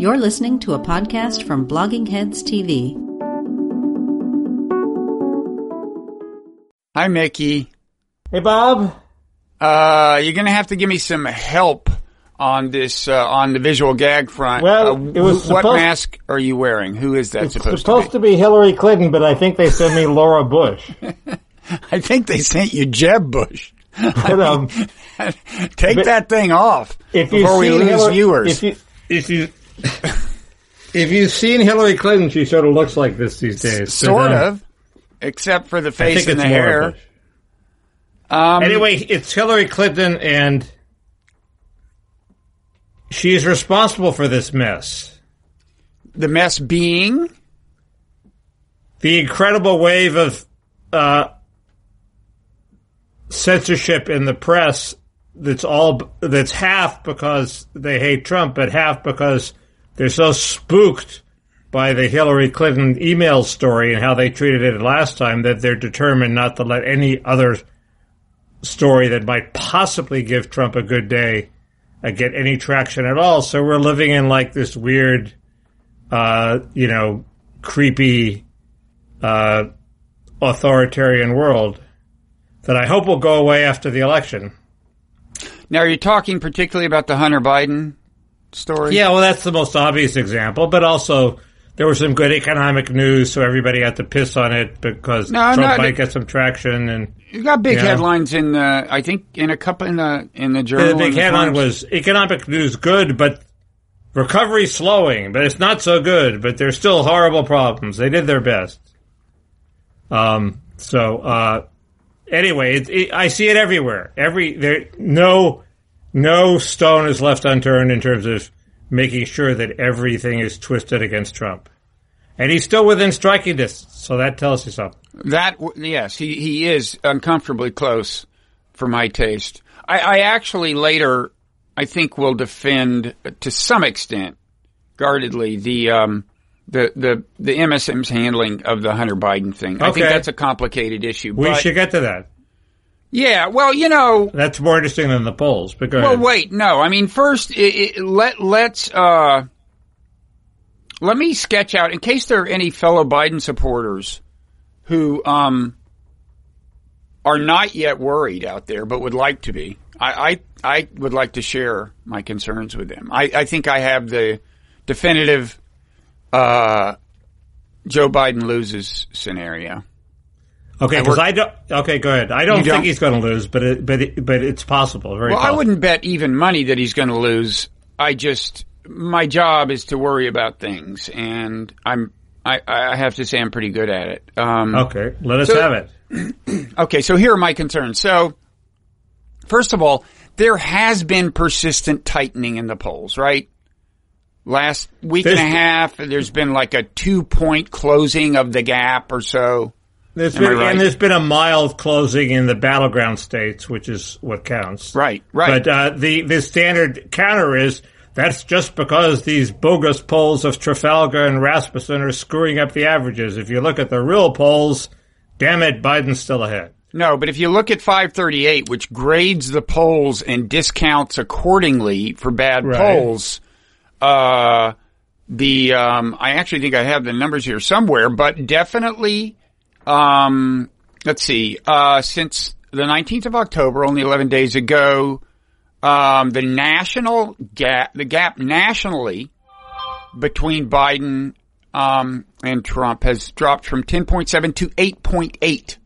You're listening to a podcast from Blogging Heads TV. Hi, Mickey. Hey, Bob. Uh, you're gonna have to give me some help on this uh, on the visual gag front. Well, Uh, it was wh- what mask are you wearing? Who is that It's supposed, supposed, to to, be? Hillary Clinton, but I think they sent me Laura Bush. I think they sent you Jeb Bush. But, um, Take But- that thing off if you before we lose Hillary, viewers. if you if you if you've seen Hillary Clinton, she sort of looks like this these days. Sort of, except for the face and the hair. Um, Anyway, it's Hillary Clinton, and she's responsible for this mess. the mess being the incredible wave of uh, censorship in the press that's all that's half because they hate Trump, but half because they're so spooked by the Hillary Clinton email story and how they treated it last time that they're determined not to let any other story that might possibly give Trump a good day uh, get any traction at all. So we're living in like this weird, uh, you know, creepy uh, authoritarian world that I hope will go away after the election. now, are you talking particularly about the Hunter Biden story? Yeah, well, that's the most obvious example, but also there was some good economic news, so everybody had to piss on it because No, Trump no, might get some traction. And You got big Yeah. headlines in the, I think, in a couple in the in the journal. the big the headline Times. was economic news good, but recovery slowing, but it's not so good. But there's still horrible problems. They did their best. Um. So, uh, anyway, it, it, I see it everywhere. Every there, no, no stone is left unturned in terms of making sure that everything is twisted against Trump, and he's still within striking distance. So that tells you something. That yes, he he is uncomfortably close for my taste. I, I actually later, I think, will defend to some extent, guardedly the um the the the MSM's handling of the Hunter Biden thing. I think that's a complicated issue. We should get to that. Yeah, well, you know, That's more interesting than the polls. But Well, ahead. wait, no. I mean, first, it, it, let let's uh, let me sketch out in case there are any fellow Biden supporters who um are not yet worried out there, but would like to be. I I, I would like to share my concerns with them. I, I think I have the definitive uh, Joe Biden loses scenario. Okay, because I don't. Okay, go ahead. I don't think don't? he's going to lose, but it, but it, but it's possible. Very Well, I wouldn't bet even money that he's going to lose. I just my job is to worry about things, and I'm I, I have to say I'm pretty good at it. Um, Okay, let us So- have it. Okay, so here are my concerns. So, first of all, there has been persistent tightening in the polls, right? Last week and a half, there's been like a two point closing of the gap or so. There's Am been right? and there's been a mild closing in the battleground states, which is what counts. Right, right. But uh, the the standard counter is that's just because these bogus polls of Trafalgar and Rasmussen are screwing up the averages. If you look at the real polls, damn it, Biden's still ahead. No, but if you look at 538, which grades the polls and discounts accordingly for bad Right. polls, uh, the, um, I actually think I have the numbers here somewhere, but definitely, um, let's see, uh, since the 19th of October, only 11 days ago, um, the national gap, the gap nationally between Biden, um, and Trump has dropped from 10.7 to 8.8.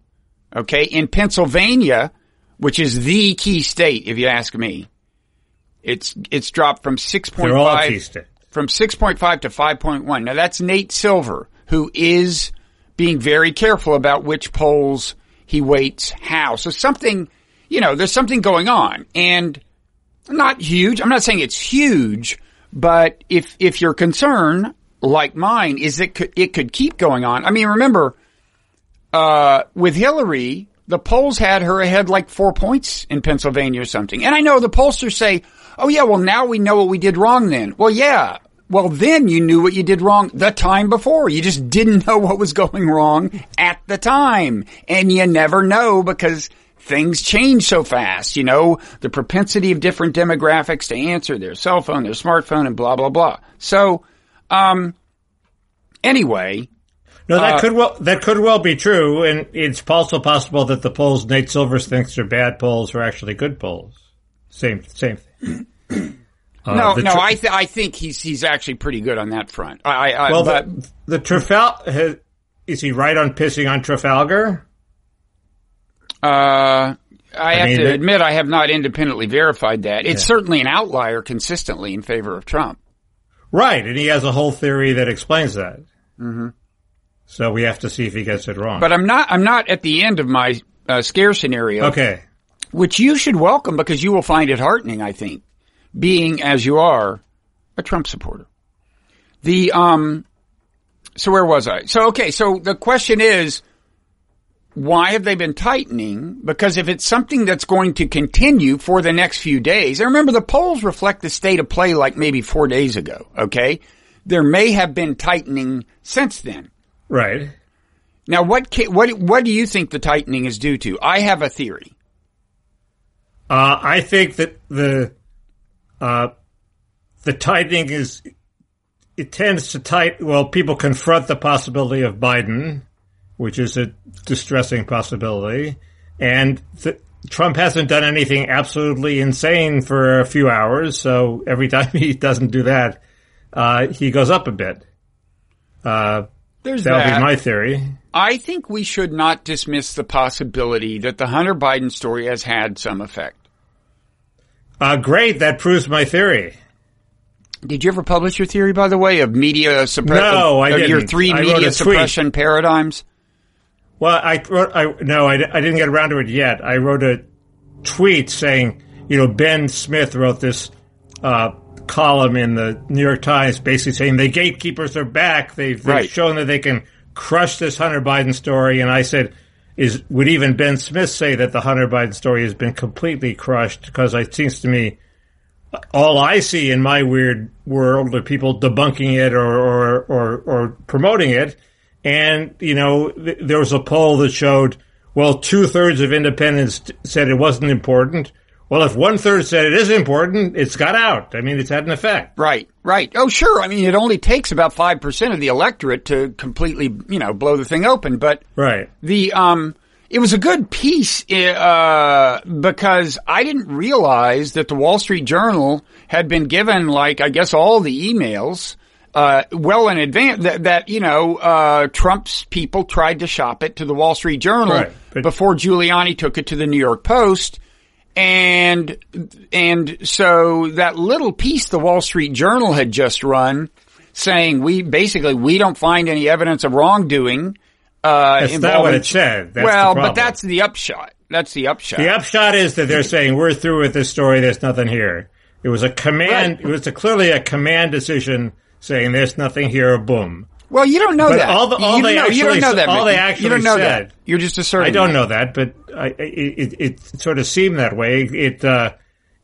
Okay. In Pennsylvania, which is the key state, if you ask me, it's, it's dropped from They're all key 6.5, from 6.5 to 5.1. Now that's Nate Silver, who is being very careful about which polls he weights how. So something, you know, there's something going on and not huge. I'm not saying it's huge, but if, if your concern, like mine, is it could, it could keep going on. I mean, remember, uh, with Hillary, the polls had her ahead like four points in Pennsylvania or something. And I know the pollsters say, oh yeah, well now we know what we did wrong then. Well yeah, well then you knew what you did wrong the time before. You just didn't know what was going wrong at the time. And you never know because things change so fast, you know, the propensity of different demographics to answer their cell phone, their smartphone, and blah, blah, blah. So, um, anyway. No, that uh, could well that could well be true, and it's also possible that the polls Nate Silvers thinks are bad polls are actually good polls. Same same thing. Uh, no, no, I th- I think he's he's actually pretty good on that front. I, I well, but, the, the Trafalgar is he right on pissing on Trafalgar? Uh, I, I have mean, to admit I have not independently verified that. It's yeah. certainly an outlier consistently in favor of Trump. Right, and he has a whole theory that explains that. Mm-hmm. So we have to see if he gets it wrong. But I'm not. I'm not at the end of my uh, scare scenario. Okay. Which you should welcome because you will find it heartening. I think, being as you are, a Trump supporter. The um. So where was I? So okay. So the question is why have they been tightening? Because if it's something that's going to continue for the next few days, and remember the polls reflect the state of play like maybe four days ago, okay? There may have been tightening since then. Right. Now what, what, what do you think the tightening is due to? I have a theory. Uh, I think that the, uh, the tightening is, it tends to tight, well, people confront the possibility of Biden which is a distressing possibility. And th- Trump hasn't done anything absolutely insane for a few hours, so every time he doesn't do that, uh, he goes up a bit. Uh, There's that would be my theory. I think we should not dismiss the possibility that the Hunter Biden story has had some effect. Uh, great, that proves my theory. Did you ever publish your theory, by the way, of media suppression? No, I didn't. Your three media suppression paradigms? Well, I wrote, I, no, I, I didn't get around to it yet. I wrote a tweet saying, you know, Ben Smith wrote this, uh, column in the New York Times basically saying the gatekeepers are back. They've, they've right. shown that they can crush this Hunter Biden story. And I said, is, would even Ben Smith say that the Hunter Biden story has been completely crushed? Because it seems to me, all I see in my weird world are people debunking it or, or, or, or promoting it and, you know, th- there was a poll that showed, well, two thirds of independents t- said it wasn't important. Well, if one third said it is important, it's got out. I mean, it's had an effect. Right, right. Oh, sure. I mean, it only takes about 5% of the electorate to completely, you know, blow the thing open. But right. the, um, it was a good piece, uh, because I didn't realize that the Wall Street Journal had been given, like, I guess all the emails uh, well in advance that, that you know uh, Trump's people tried to shop it to the Wall Street Journal right, before Giuliani took it to the New York Post, and and so that little piece the Wall Street Journal had just run, saying we basically we don't find any evidence of wrongdoing. Uh, that's not what it said. That's well, but that's the upshot. That's the upshot. The upshot is that they're saying we're through with this story. There's nothing here. It was a command. Right. It was a, clearly a command decision saying there's nothing here, boom. Well, you don't know but that. All, the, all you they know, actually, you don't know that. All they actually you don't know said. That. You're just asserting. I don't that. know that, but I, it, it, sort of seemed that way. It, uh,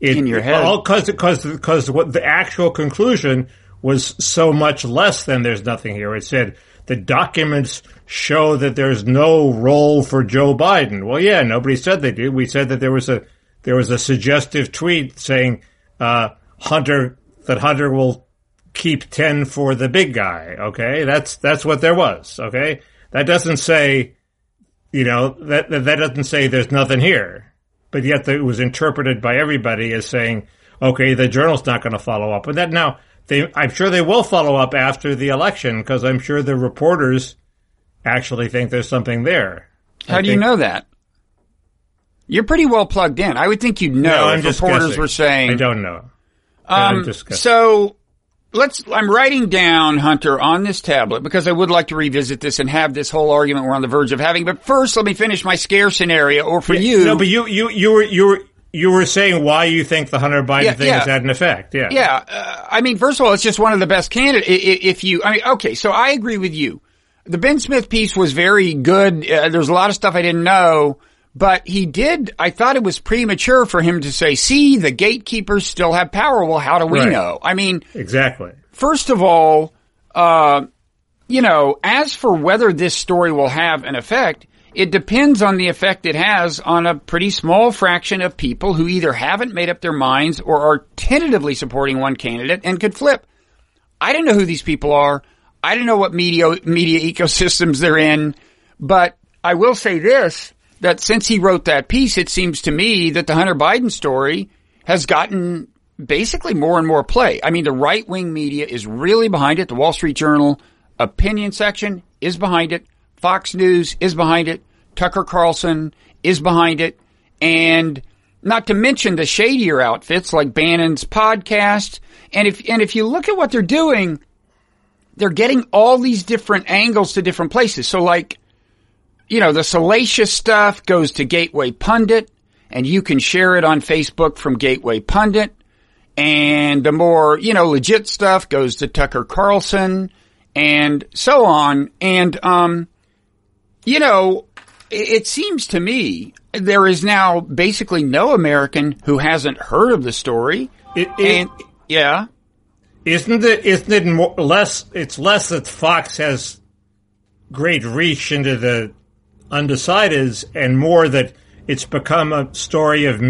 it in your head, all because because because what the actual conclusion was so much less than there's nothing here. It said the documents show that there's no role for Joe Biden. Well, yeah, nobody said they did. We said that there was a there was a suggestive tweet saying uh, Hunter that Hunter will keep 10 for the big guy. Okay. That's, that's what there was. Okay. That doesn't say, you know, that, that doesn't say there's nothing here, but yet it was interpreted by everybody as saying, okay, the journal's not going to follow up with that. Now, they, I'm sure they will follow up after the election because I'm sure the reporters actually think there's something there. How I do you know that? You're pretty well plugged in. I would think you'd know no, if reporters guessing. were saying. I don't know. Um, so let's, I'm writing down Hunter on this tablet because I would like to revisit this and have this whole argument we're on the verge of having. But first, let me finish my scare scenario or for yeah, you. No, but you, you, you were, you were, you were saying why you think the Hunter Biden yeah, thing yeah. has had an effect. Yeah. Yeah. Uh, I mean, first of all, it's just one of the best candidates. If you, I mean, okay, so I agree with you. The Ben Smith piece was very good. Uh, there's a lot of stuff I didn't know. But he did, I thought it was premature for him to say, see, the gatekeepers still have power. Well, how do we right. know? I mean, exactly. First of all, uh, you know, as for whether this story will have an effect, it depends on the effect it has on a pretty small fraction of people who either haven't made up their minds or are tentatively supporting one candidate and could flip. I don't know who these people are. I don't know what media media ecosystems they're in, but I will say this that since he wrote that piece, it seems to me that the Hunter Biden story has gotten basically more and more play. I mean, the right wing media is really behind it. The Wall Street Journal opinion section is behind it. Fox News is behind it. Tucker Carlson is behind it. And not to mention the shadier outfits like Bannon's podcast. And if, and if you look at what they're doing, they're getting all these different angles to different places. So like, you know, the salacious stuff goes to Gateway Pundit and you can share it on Facebook from Gateway Pundit. And the more, you know, legit stuff goes to Tucker Carlson and so on. And, um, you know, it seems to me there is now basically no American who hasn't heard of the story. It, it, and yeah, isn't it? Isn't it more, less? It's less that Fox has great reach into the undecideds, and more that it's become a story of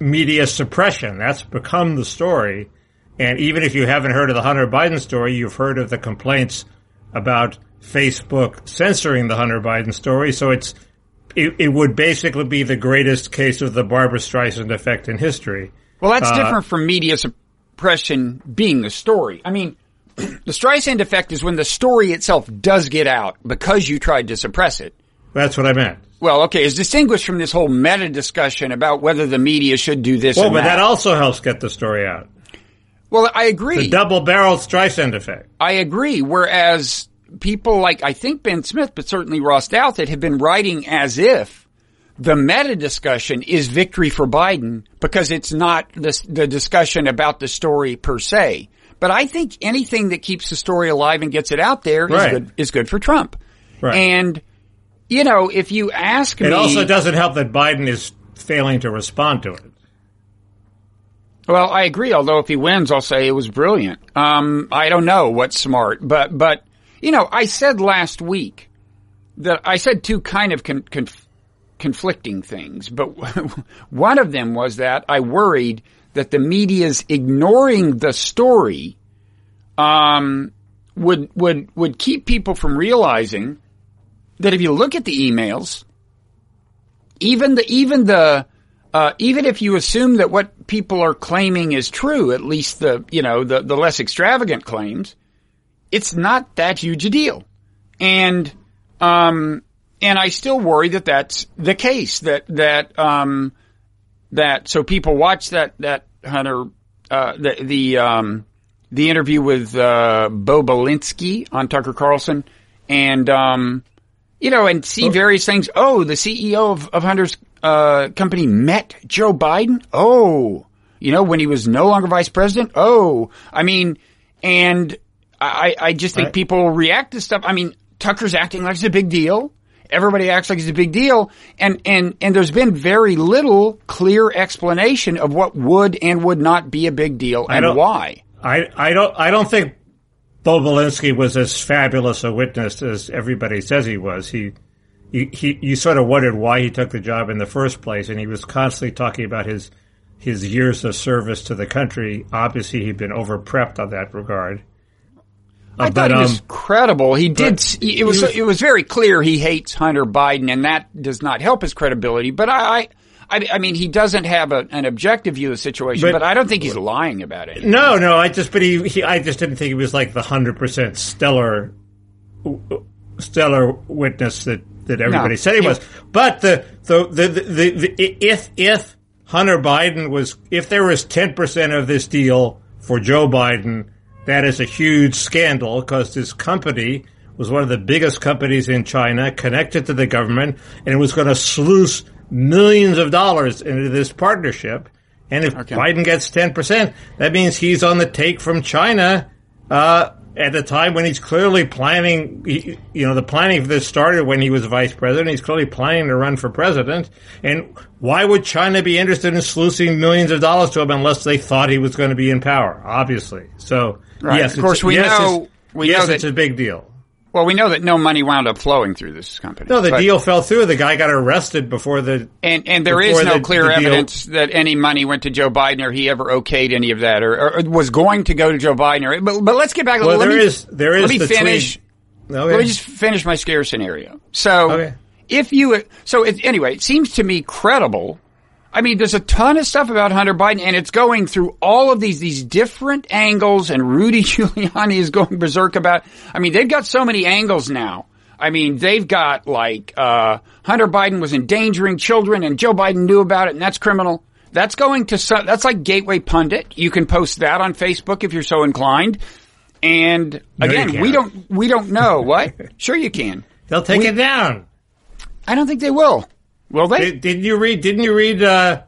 media suppression. That's become the story. And even if you haven't heard of the Hunter Biden story, you've heard of the complaints about Facebook censoring the Hunter Biden story. So it's it, it would basically be the greatest case of the Barbara Streisand effect in history. Well, that's uh, different from media suppression being the story. I mean, the Streisand effect is when the story itself does get out because you tried to suppress it. That's what I meant. Well, okay, is distinguished from this whole meta discussion about whether the media should do this. Well, but that. that also helps get the story out. Well, I agree. The double-barreled Streisand effect. I agree. Whereas people like I think Ben Smith, but certainly Ross Douthat have been writing as if the meta discussion is victory for Biden because it's not the, the discussion about the story per se. But I think anything that keeps the story alive and gets it out there is right. good is good for Trump. Right. And you know, if you ask it me, it also doesn't help that Biden is failing to respond to it. Well, I agree. Although if he wins, I'll say it was brilliant. Um, I don't know what's smart, but but you know, I said last week that I said two kind of con- conf- conflicting things, but one of them was that I worried that the media's ignoring the story um, would would would keep people from realizing that if you look at the emails, even the even the uh, even if you assume that what people are claiming is true, at least the you know the the less extravagant claims, it's not that huge a deal, and um and I still worry that that's the case that that um that so people watch that that Hunter uh, the the um the interview with uh, Bobulinski on Tucker Carlson and um you know, and see various things. Oh, the CEO of, of Hunter's uh, company met Joe Biden. Oh, you know, when he was no longer vice president. Oh, I mean, and I, I just think right. people react to stuff. I mean, Tucker's acting like it's a big deal. Everybody acts like it's a big deal. And, and, and there's been very little clear explanation of what would and would not be a big deal and why. I, I don't, I don't think Bobulinski was as fabulous a witness as everybody says he was. He, he, he, you sort of wondered why he took the job in the first place, and he was constantly talking about his his years of service to the country. Obviously, he'd been over prepped on that regard. I uh, thought he was um, credible. He did. It was, was, it was very clear he hates Hunter Biden, and that does not help his credibility. But I, I, I mean, he doesn't have a, an objective view of the situation, but, but, I don't think he's lying about it. No, no, I just, but he, he I just didn't think he was like the hundred percent stellar, stellar witness that that everybody no, said he, was. But the the, the the, the if if Hunter Biden was if there was ten percent of this deal for Joe Biden, that is a huge scandal because this company was one of the biggest companies in China connected to the government and it was going to sluice millions of dollars into this partnership. And if okay. Biden gets 10%, that means he's on the take from China, uh, at the time when he's clearly planning, you know, the planning for this started when he was vice president. He's clearly planning to run for president. And why would China be interested in sluicing millions of dollars to him unless they thought he was going to be in power? Obviously. So, right. yes, of course, we yes, know, we yes, know it's a big deal. Well, we know that no money wound up flowing through this company. No, the But- deal fell through. The guy got arrested before the. And and there is no the- clear the deal- evidence that any money went to Joe Biden or he ever okayed any of that or, or was going to go to Joe Biden. Or, but but let's get back. Well, let there me, is- there is Let me the finish. Okay. Let me just finish my scare scenario. So Okay. if you so it, anyway, it seems to me credible. I mean, there's a ton of stuff about Hunter Biden, and it's going through all of these these different angles. And Rudy Giuliani is going berserk about. I mean, they've got so many angles now. I mean, they've got like uh, Hunter Biden was endangering children, and Joe Biden knew about it, and that's criminal. That's going to so- that's like Gateway Pundit. You can post that on Facebook if you're so inclined. And again, can't. we don't we don't know what. sure, you can. They'll take we- it down. I don't think they will. Will they? Did, didn't you read? Didn't you read uh,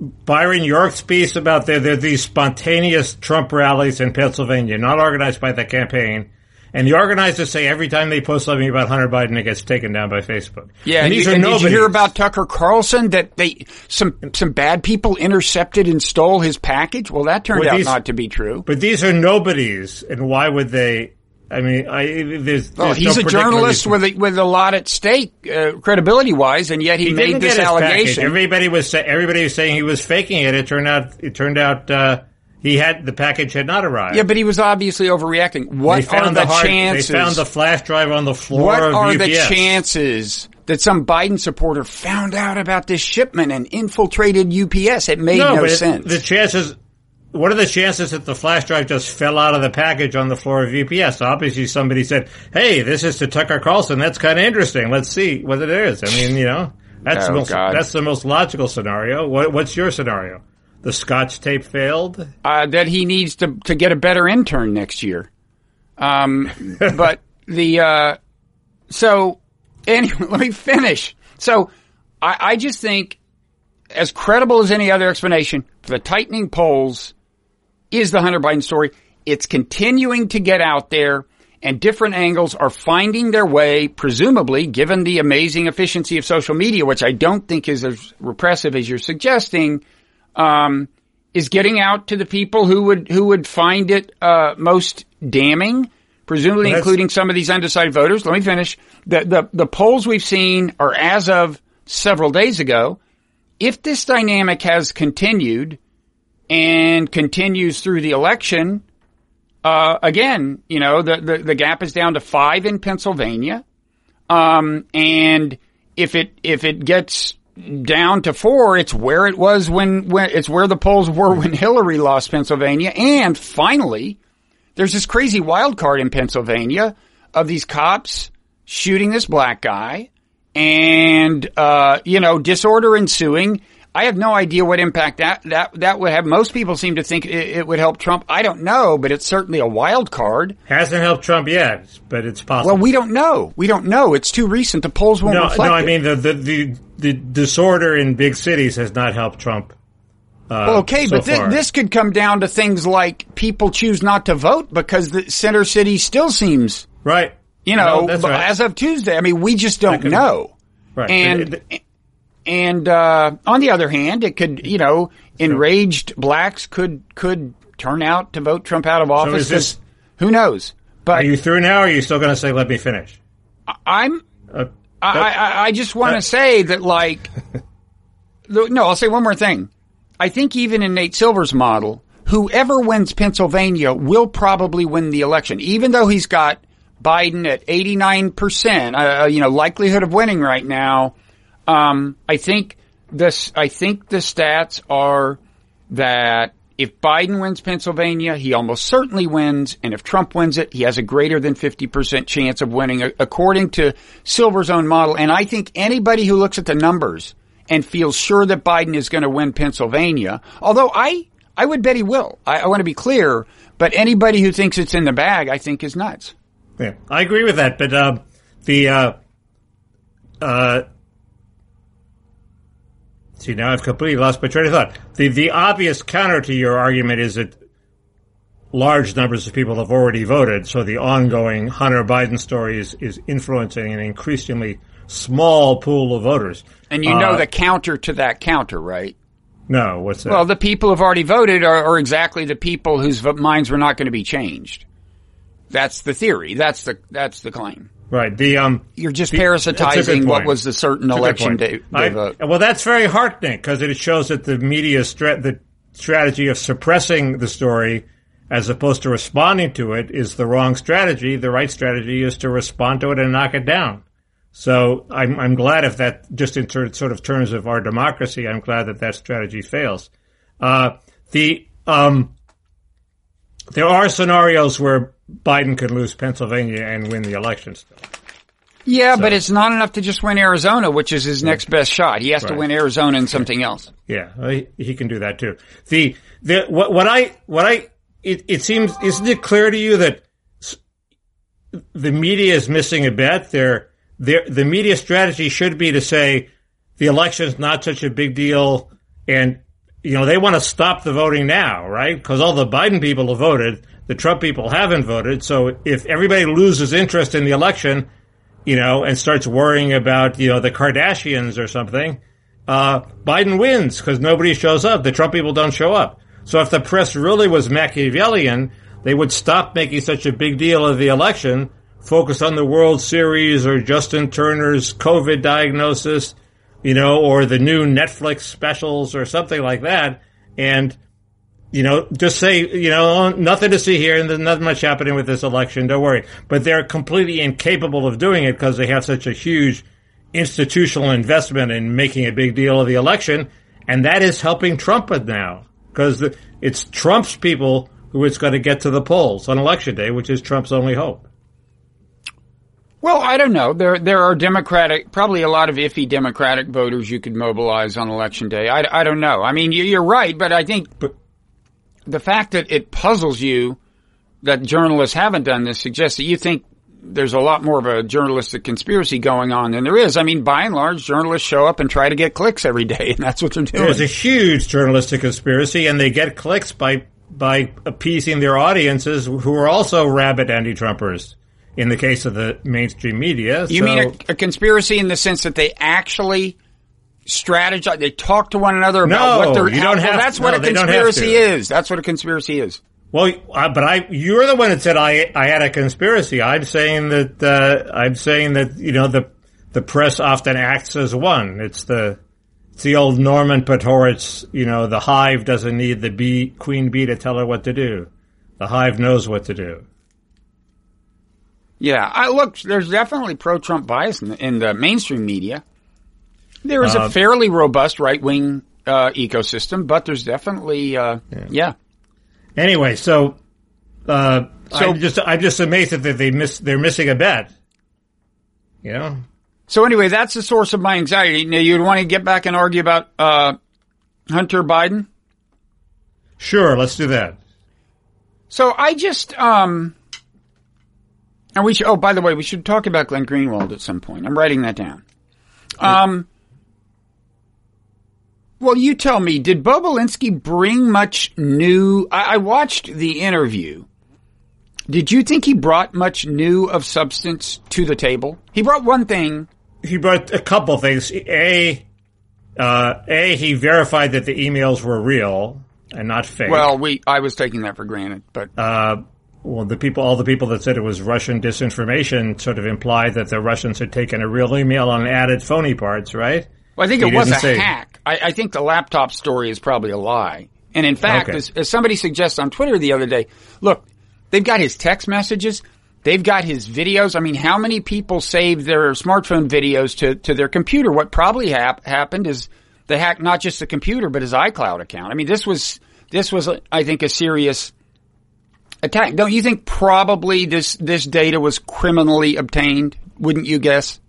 Byron York's piece about there? There are these spontaneous Trump rallies in Pennsylvania, not organized by the campaign. And the organizers say every time they post something about Hunter Biden, it gets taken down by Facebook. Yeah, and these you- are and did you hear about Tucker Carlson that they some some bad people intercepted and stole his package? Well, that turned Well, out not to be true. But these are nobodies, and why would they? I mean, I there's. Oh, he's no a journalist with a, with a lot at stake, uh, credibility wise, and yet he, He made this his package. allegation. Everybody was say, everybody was saying he was faking it. It turned out it turned out uh, he had the package had not arrived. yeah, but he was obviously overreacting. What are the, the hard, chances? They found the flash drive on the floor what are UPS. the chances that some Biden supporter found out about this shipment and infiltrated UPS? It made no, it- sense. the chances. What are the chances that the flash drive just fell out of the package on the floor of UPS? Obviously, somebody said, "Hey, this is to Tucker Carlson. That's kind of interesting. Let's see what it is." I mean, you know, that's Oh, the most God. that's the most logical scenario. What, what's your scenario? The Scotch tape failed. uh, that he needs to to get a better intern next year. Um, but the uh, so anyway, let me finish. So I, I just think, as credible as any other explanation for the tightening polls is the Hunter Biden story. It's continuing to get out there. And different angles are finding their way, presumably, given the amazing efficiency of social media, which I don't think is as repressive as you're suggesting um, is getting out to the people who would who would find it uh, most damning, presumably Well, including some of these undecided voters. Let me finish. The, the the polls we've seen are as of several days ago. If this dynamic has continued and continues through the election, uh, again, you know, the, the, the gap is down to five in Pennsylvania. Um, and if it, if it gets down to four, it's where it was when, when, it's where the polls were when Hillary lost Pennsylvania. And finally, there's this crazy wild card in Pennsylvania of these cops shooting this black guy and, uh, you know, disorder ensuing. I have no idea what impact that, that, that would have. Most people seem to think it, it would help Trump. I don't know, but it's certainly a wild card. Hasn't helped Trump yet, but it's possible. Well, we don't know. We don't know. It's too recent. The polls won't no, reflect no. I it. mean the, the the the disorder in big cities has not helped Trump. Uh, Well, okay, so but far. this could come down to things like people choose not to vote because the center city still seems, right, you know, No, right. as of Tuesday. I mean, we just don't could- know. right. And it- and uh, on the other hand, it could, you know, enraged blacks could could turn out to vote Trump out of office. is this- who knows? But are you through now? Or are you still going to say, "Let me finish"? I'm Uh, I, I, I just want to say that, like, no, I'll say one more thing. I think even in Nate Silver's model, whoever wins Pennsylvania will probably win the election, even though he's got Biden at 89%, uh, you know, likelihood of winning right now. Um, I think this, I think the stats are that if Biden wins Pennsylvania, he almost certainly wins. And if Trump wins it, he has a greater than 50% chance of winning according to Silver's own model. And I think anybody who looks at the numbers and feels sure that Biden is going to win Pennsylvania, although I, I would bet he will. I, I want to be clear, but anybody who thinks it's in the bag, I think is nuts. Yeah, I agree with that. But uh, the uh, uh, see now I've completely lost my train of thought. The the obvious counter to your argument is that large numbers of people have already voted, so the ongoing Hunter Biden story is, is influencing an increasingly small pool of voters. And you know Uh, the counter to that counter, right? No, what's that? Well, the people who've already voted are, are exactly the people whose minds were not going to be changed. That's the theory. That's the that's the claim. Right. The um. You're just the- that's a good parasitizing what was the certain election day. I- vote. well, that's very heartening because it shows that the media stra- the strategy of suppressing the story as opposed to responding to it is the wrong strategy. The right strategy is to respond to it and knock it down. So I'm I'm glad if that just in ter- sort of terms of our democracy, I'm glad that that strategy fails. Uh, the um, there are scenarios where Biden could lose Pennsylvania and win the election still. Yeah, but it's not enough to just win Arizona, which is his next best shot. He has to win Arizona and something else. Yeah, he, he can do that too. The the what what I what I it, it seems isn't it clear to you that the media is missing a bet? Their their the media strategy should be to say the election's not such a big deal, and you know they want to stop the voting now, right? Because all the Biden people have voted, the Trump people haven't voted. So if everybody loses interest in the election, you know, and starts worrying about you know the Kardashians or something uh, Biden wins because nobody shows up. The Trump people don't show up. So if the press really was Machiavellian, they would stop making such a big deal of the election, focus on the World Series or Justin Turner's COVID diagnosis, you know, or the new Netflix specials or something like that. And, you know, just say, you know, oh, nothing to see here and there's not much happening with this election. Don't worry. But they're completely incapable of doing it because they have such a huge institutional investment in making a big deal of the election, and that is helping Trump now because it's Trump's people who it's going to get to the polls on election day, which is Trump's only hope. Well, I don't know. There there are Democratic, probably a lot of iffy Democratic voters you could mobilize on election day. I, I don't know. I mean, you- you're right, but I think the fact that it puzzles you that journalists haven't done this suggests that you think there's a lot more of a journalistic conspiracy going on than there is. I mean, by and large, journalists show up and try to get clicks every day, and that's what they're doing. There's a huge journalistic conspiracy, and they get clicks by by appeasing their audiences who are also rabid anti-Trumpers. In the case of the mainstream media, You So- mean a, a conspiracy in the sense that they actually strategize, they talk to one another about No, what they're. you don't well, have- that's what no, a they don't have conspiracy is. That's what a conspiracy is. Well, uh, but I, you're the one that said I, I had a conspiracy. I'm saying that, uh, I'm saying that, you know, the, the press often acts as one. It's the, it's the old Norman Podhoretz, you know, the hive doesn't need the bee, queen bee to tell her what to do. The hive knows what to do. Yeah, I look. There's definitely pro-Trump bias in the, in the mainstream media. There is a Uh, fairly robust right-wing uh, ecosystem, but there's definitely, uh, yeah. Anyway, so, uh, So- I'm just, I'm just amazed that they miss, they're missing a bet. You know? So anyway, that's the source of my anxiety. Now, you'd want to get back and argue about uh, Hunter Biden. Sure, let's do that. So I just, um, and we should, oh, by the way, we should talk about Glenn Greenwald at some point. I'm writing that down. Um, well, you tell me, did Bobulinski bring much new? I, I watched the interview. Did you think he brought much new of substance to the table? He brought one thing. he brought a couple things. A, uh, a he verified that the emails were real and not fake. Well, we, I was taking that for granted, but uh, well, the people, all the people that said it was Russian disinformation, sort of implied that the Russians had taken a real email and added phony parts, right? Well, I think He it was a say- hack. I, I think the laptop story is probably a lie. And in fact, Okay. as, as somebody suggests on Twitter the other day, look, they've got his text messages. They've got his videos. I mean, how many people saved their smartphone videos to, to their computer? What probably hap- happened is they hacked not just the computer, but his iCloud account. I mean, this was, this was, I think, a serious attack. Don't you think probably this, this data was criminally obtained? Wouldn't you guess?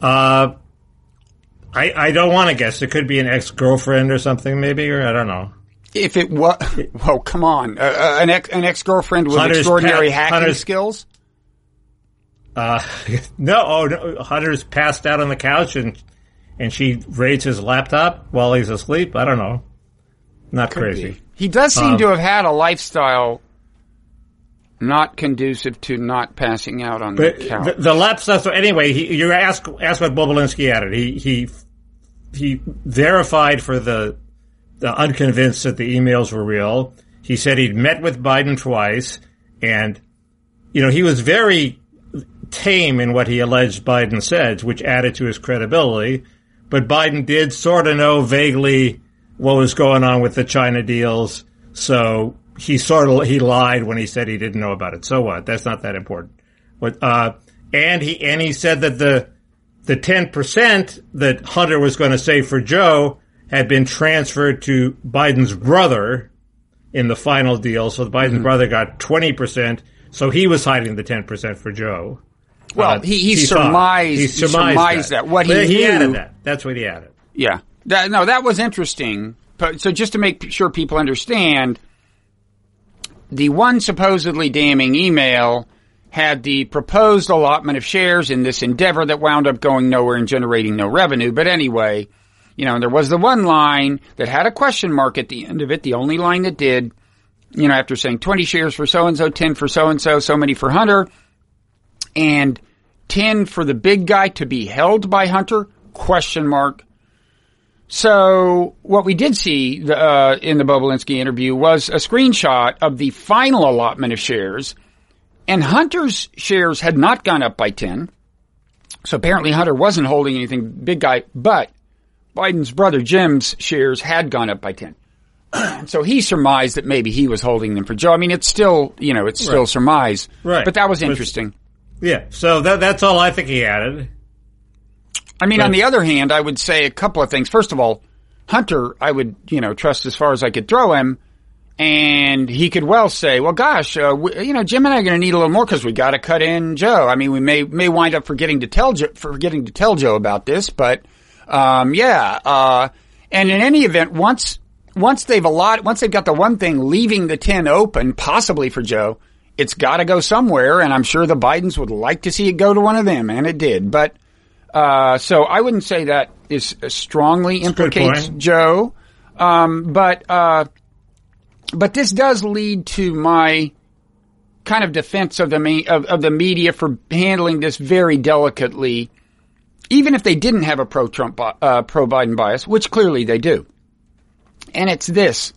Uh, I, I don't want to guess. It could be an ex girlfriend or something, maybe, or I don't know. If it was, well, come on, uh, an ex an ex girlfriend with Hunter's extraordinary pa- hacking Hunter's- skills. Uh, no, oh, no, Hunter's passed out on the couch and and she raids his laptop while he's asleep. I don't know. Not crazy. He does seem Um, to have had a lifestyle not conducive to not passing out on the couch. the, the. So anyway, he, you ask ask what Bobulinski added. He he he verified for the the unconvinced that the emails were real. He said he'd met with Biden twice, And, you know, he was very tame in what he alleged Biden said, which added to his credibility. But Biden did sort of know vaguely what was going on with the China deals. So he sort of, he lied when he said he didn't know about it. So what? That's not that important. But, uh, and he, and he said that the, the 10% that Hunter was going to save for Joe had been transferred to Biden's brother in the final deal. So Biden's mm-hmm. brother got 20%. So he was hiding the 10% for Joe. Well, uh, he, he, he, surmised, he, surmised, surmised that. that. What he, he added that. That's what he added. Yeah. That, no, that was interesting. So just to make sure people understand, the one supposedly damning email had the proposed allotment of shares in this endeavor that wound up going nowhere and generating no revenue. But anyway, you know, there was the one line that had a question mark at the end of it, the only line that did, you know, after saying 20 shares for so and so, 10 for so and so, so many for Hunter, and 10 for the big guy to be held by Hunter, question mark. So what we did see uh, in the Bobulinski interview was a screenshot of the final allotment of shares – and Hunter's shares had not gone up by 10. So apparently Hunter wasn't holding anything big guy, but Biden's brother Jim's shares had gone up by 10. so he surmised that maybe he was holding them for Joe. I mean, it's still, you know, it's still right. surmise. Right. But that was interesting. But, yeah. So that, that's all I think he added. I mean, on the other hand, I would say a couple of things. First of all, Hunter, I would, you know, trust as far as I could throw him and he could well say, "Well, gosh, uh, we, you know, Jim and I are going to need a little more because we got to cut in Joe. I mean, we may may wind up forgetting to tell Joe, forgetting to tell Joe about this, but um, yeah. Uh, and in any event, once once they've allotted, once they've got the one thing leaving the tin open, possibly for Joe, it's got to go somewhere. And I'm sure the Bidens would like to see it go to one of them, and it did. But uh, so I wouldn't say that is strongly implicates Joe. Um, but uh, but this does lead to my kind of defense of the me- of, of the media for handling this very delicately, even if they didn't have a pro Trump uh, pro Biden bias, which clearly they do. And it's this.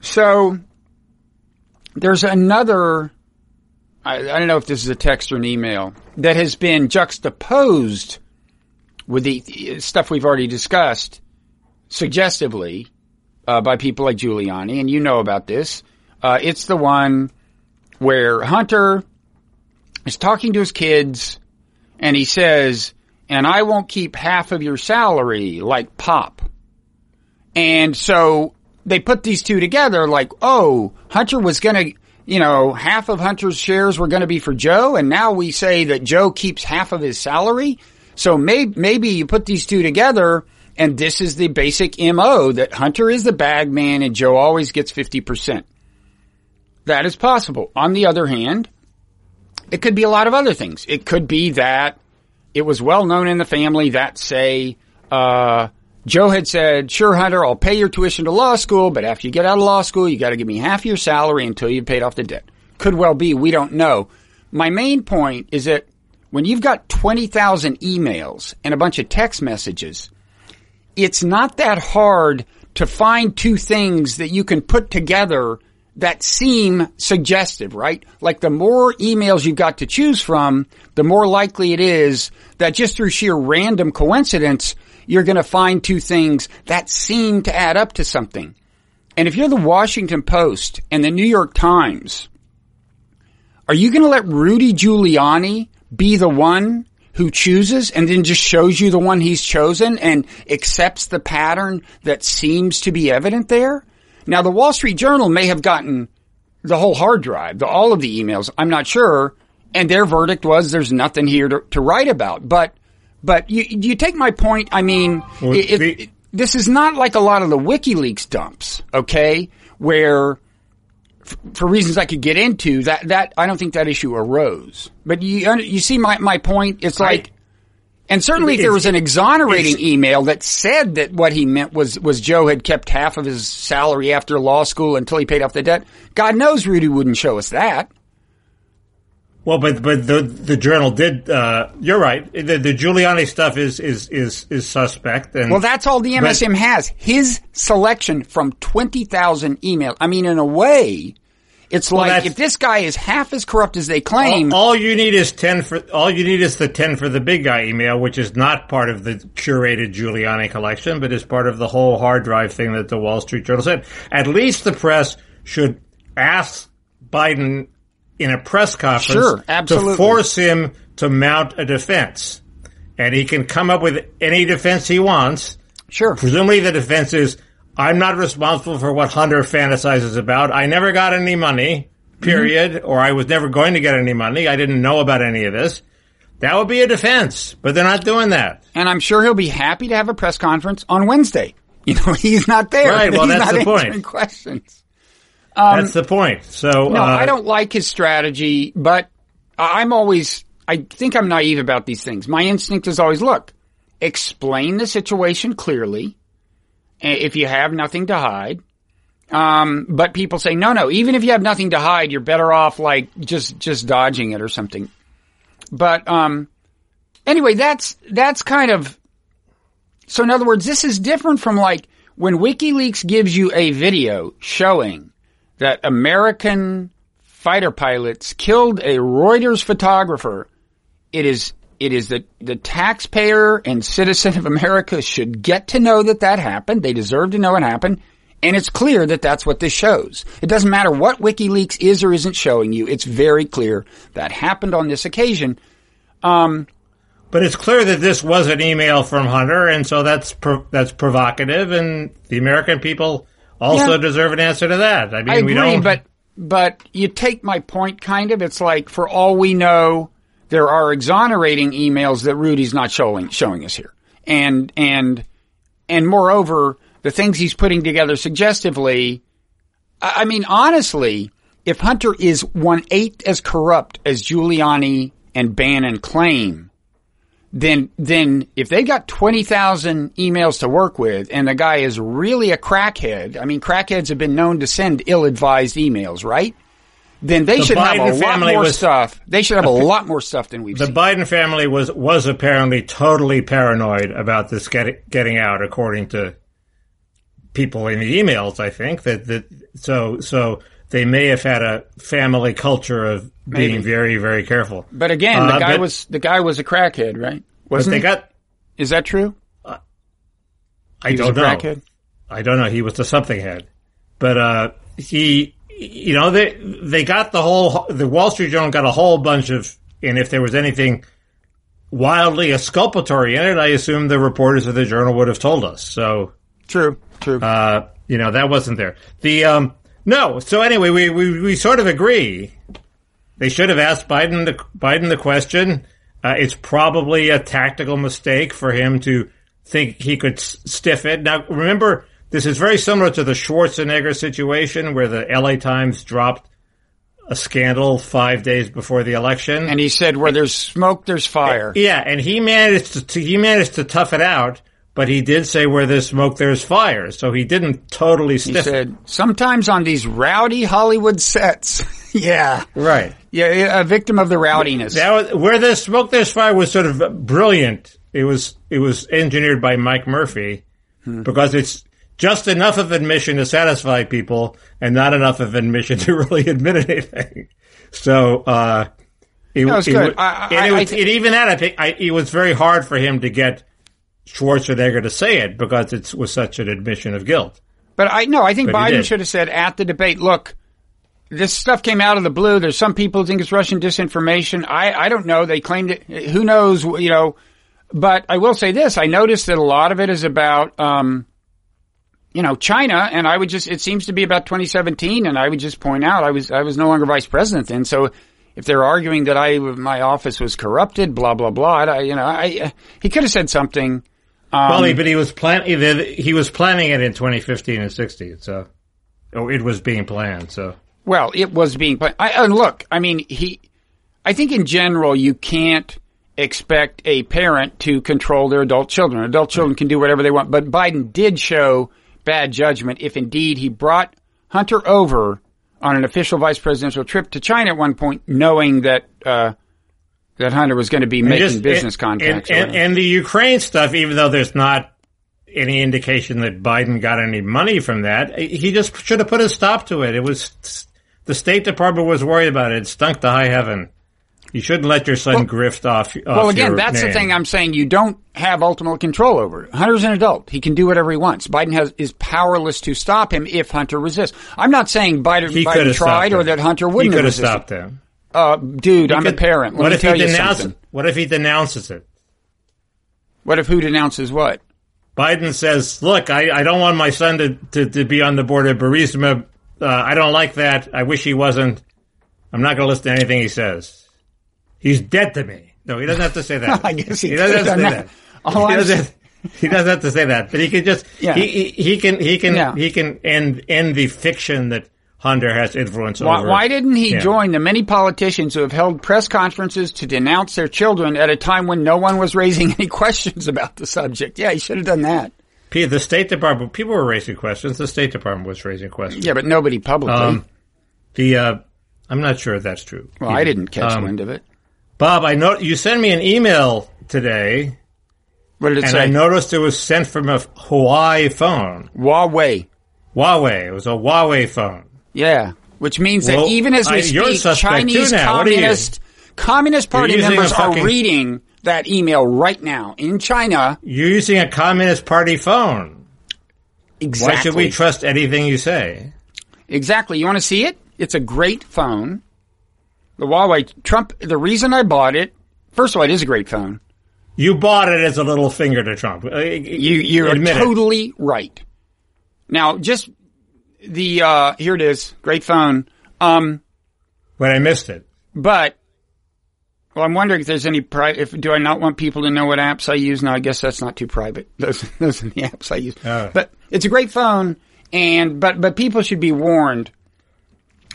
So there's another. I, I don't know if this is a text or an email that has been juxtaposed with the stuff we've already discussed, suggestively uh, by people like Giuliani, and you know about this. Uh, it's the one where Hunter is talking to his kids, and he says, "And I won't keep half of your salary like Pop." And so they put these two together, like, "Oh, Hunter was going to." You know, half of Hunter's shares were going to be for Joe, and now we say that Joe keeps half of his salary. So maybe, maybe you put these two together and this is the basic MO that Hunter is the bag man and Joe always gets 50%. That is possible. On the other hand, it could be a lot of other things. It could be that it was well known in the family that say, uh, Joe had said, sure, Hunter, I'll pay your tuition to law school, but after you get out of law school, you got to give me half your salary until you've paid off the debt. Could well be. We don't know. My main point is that when you've got 20,000 emails and a bunch of text messages, it's not that hard to find two things that you can put together that seem suggestive, right? Like the more emails you've got to choose from, the more likely it is that just through sheer random coincidence, you're going to find two things that seem to add up to something. And if you're the Washington Post and the New York Times, are you going to let Rudy Giuliani be the one who chooses and then just shows you the one he's chosen and accepts the pattern that seems to be evident there. Now, the Wall Street Journal may have gotten the whole hard drive, the, all of the emails. I'm not sure. And their verdict was there's nothing here to, to write about. But, but you, you take my point? I mean, well, it, it, this is not like a lot of the WikiLeaks dumps, okay? Where for reasons I could get into, that that I don't think that issue arose. But you you see my my point. It's like, and certainly if there was an exonerating email that said that what he meant was was Joe had kept half of his salary after law school until he paid off the debt. God knows Rudy wouldn't show us that. Well, but but the the journal did. Uh, you're right. The, the Giuliani stuff is is is is suspect. And well, that's all the MSM but, has. His selection from twenty thousand emails. I mean, in a way, It's Well, like if this guy is half as corrupt as they claim, All, all you need is ten for all you need is the ten for the big guy email, which is not part of the curated Giuliani collection, but is part of the whole hard drive thing that the Wall Street Journal said. At least the press should ask Biden in a press conference Sure, absolutely. to force him to mount a defense, and he can come up with any defense he wants. sure. Presumably, the defense is, I'm not responsible for what Hunter fantasizes about. I never got any money, period, mm-hmm. or I was never going to get any money. I didn't know about any of this. That would be a defense, but they're not doing that. And I'm sure he'll be happy to have a press conference on Wednesday. You know, he's not there. Right, well, he's that's not the point. answering questions. That's the point. So, Um, No, uh, I don't like his strategy, but I'm always, I think I'm naive about these things. My instinct is always, look, explain the situation clearly. If you have nothing to hide. Um, but people say, no, no, even if you have nothing to hide, you're better off like just, just dodging it or something. But, um, anyway, that's, that's kind of, so in other words, this is different from like when WikiLeaks gives you a video showing that American fighter pilots killed a Reuters photographer. It is, it is the, the taxpayer and citizen of America should get to know that that happened. They deserve to know it happened. And it's clear that that's what this shows. It doesn't matter what WikiLeaks is or isn't showing you. It's very clear that happened on this occasion. Um, but it's clear that this was an email from Hunter, and so that's pro- that's provocative, and the American people also Yeah. deserve an answer to that. I mean, I we agree, don't. but but you take my point kind of. It's like for all we know, there are exonerating emails that Rudy's not showing showing us here, and and and moreover, the things he's putting together suggestively. I I mean, honestly, if Hunter is one eighth as corrupt as Giuliani and Bannon claim, then then if they got 20,000 emails to work with and the guy is really a crackhead, I mean crackheads have been known to send ill-advised emails, right? Then they The should have Biden a lot more was- stuff. They should have a lot more stuff than we've the seen. Biden family was was apparently totally paranoid about this get, getting out, according to people in the emails. I think that that so so they may have had a family culture of being Maybe. very very careful. but again, Uh, the guy but- was the guy was a crackhead, right? Wasn't they he? got. Is that true? I He don't a know. crackhead. I don't know. He was the something head, but uh, he, you know, they they got the whole. The Wall Street Journal got a whole bunch of, and if there was anything wildly exculpatory in it, I assume the reporters of the journal would have told us. So, True, true. uh, you know, that wasn't there. The um, no. So anyway, we we, we sort of agree. They should have asked Biden the Biden the question. Uh, it's probably a tactical mistake for him to think he could s- stiff it. Now, remember, this is very similar to the Schwarzenegger situation where the LA Times dropped a scandal five days before the election. and he said, "Where there's smoke, there's fire." yeah, and he managed to, to he managed to tough it out, but he did say where there's smoke, there's fire. So he didn't totally He stiff it. said, "Sometimes on these rowdy Hollywood sets, yeah, Right. yeah, a victim of the rowdiness." That was where there's smoke, there's fire was sort of brilliant. It was it was engineered by Mike Murphy because it's just enough of admission to satisfy people and not enough of admission to really admit anything. So uh, it, was it good. wa- I- it, I was, it even that I think I, it was very hard for him to get Schwarzenegger to say it because it was such an admission of guilt. But I no, I think But Biden should have said at the debate, look, this stuff came out of the blue. There's some people who think it's Russian disinformation. I, I don't know. They claimed it. Who knows? You know. But I will say this: I noticed that a lot of it is about, um, you know, China, and I would just. It seems to be about 2017, and I would just point out I was I was no longer vice president then, so. If they're arguing that I my office was corrupted, blah blah blah, I, you know, I he could have said something. Um, Well, but he was plan he he was planning it in 2015 and 16. So, oh, it was being planned. So. Well, it was being planned. I, and look, I mean, he, I think in general, you can't expect a parent to control their adult children. Adult children can do whatever they want, but Biden did show bad judgment if indeed he brought Hunter over on an official vice presidential trip to China at one point, knowing that, uh, that Hunter was going to be making just- business and- contacts. And, and, the Ukraine stuff, even though there's not any indication that Biden got any money from that, he just should have put a stop to it. It was The State Department was worried about it. It stunk to high heaven. You shouldn't let your son Well- grift off. off Well, again, that's the thing I'm saying. You don't have ultimate control over it. Hunter's an adult. He can do whatever he wants. Biden has is powerless to stop him if Hunter resists. I'm not saying Biden, He Biden tried or that Hunter wouldn't could have resisted. stopped him. Uh, dude, I'm He a parent. Let what me if tell he you denounces? something. What if he denounces it? What if who denounces what? Biden says, "Look, I, I don't want my son to, to, to be on the board of Burisma. Uh, I don't like that. I wish he wasn't. I'm not going to listen to anything he says. He's dead to me. No, he doesn't have to say that. I guess he doesn't have to say done that. All he, doesn't, he doesn't have to say that. But he can just Yeah. he, he he can he can Yeah. he can end end the fiction that Hunter has influence Why, over. why didn't he join the many politicians who have held press conferences to denounce their children at a time when no one was raising any questions about the subject? Yeah, he should have done that. The State Department people were raising questions. The State Department was raising questions. Yeah, but nobody publicly. Um, the uh, I'm not sure if that's true. well, I didn't catch Um, wind of it. Bob, I know you sent me an email today, What did it and say? I noticed it was sent from a Hawaii phone. Huawei. Huawei. It was a Huawei phone. Yeah, which means Well, that even as we I- speak, Chinese too now. What are you? communist communist party members fucking- are reading that email right now in China. You're using a Communist Party phone. Exactly. Why should we trust anything you say? Exactly. You want to see it? It's a great phone. The Huawei Trump. The reason I bought it, first of all, it is a great phone. You bought it as a little finger to Trump. Uh, You you're admit it. totally right. Now, just the uh here it is, great phone. Um, But I missed it. but well, I'm wondering if there's any pri- if do I not want people to know what apps I use? No, I guess that's not too private. Those those are the apps I use. Oh. But it's a great phone, and but but people should be warned.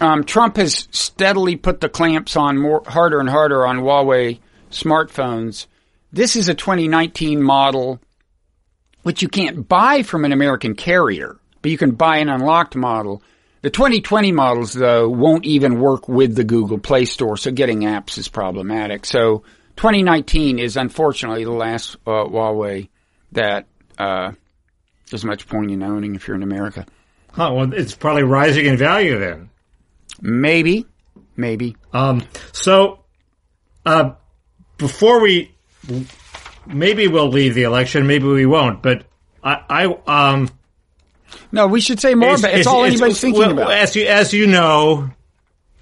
Um, Trump has steadily put the clamps on more harder and harder on Huawei smartphones. This is a 2019 model, which you can't buy from an American carrier, but you can buy an unlocked model. The 2020 models, though, won't even work with the Google Play Store, so getting apps is problematic. So 2019 is unfortunately the last uh, Huawei that uh, there's much point in owning if you're in America. Huh, well, it's probably rising in value then. Maybe, maybe. Um, so, uh, before we, maybe we'll leave the election, maybe we won't, but I, I um, No, we should say more, but it's, all anybody's thinking well, about. As you, as you know,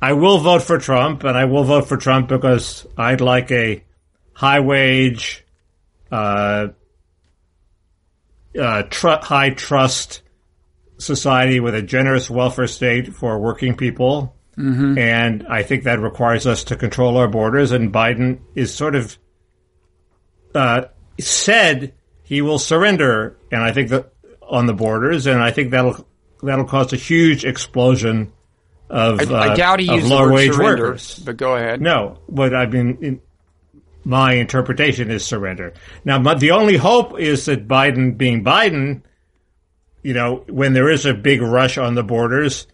I will vote for Trump, and I will vote for Trump because I'd like a high wage, uh, uh, tr- high trust society with a generous welfare state for working people. Mm-hmm. And I think that requires us to control our borders. And Biden is sort of uh, said he will surrender, and I think that on the borders, and I think that'll that'll cause a huge explosion of I uh, doubt he of used lower wage workers. but go ahead. No, what I mean, in, my interpretation is surrender. Now, my, the only hope is that Biden, being Biden, you know, when there is a big rush on the borders,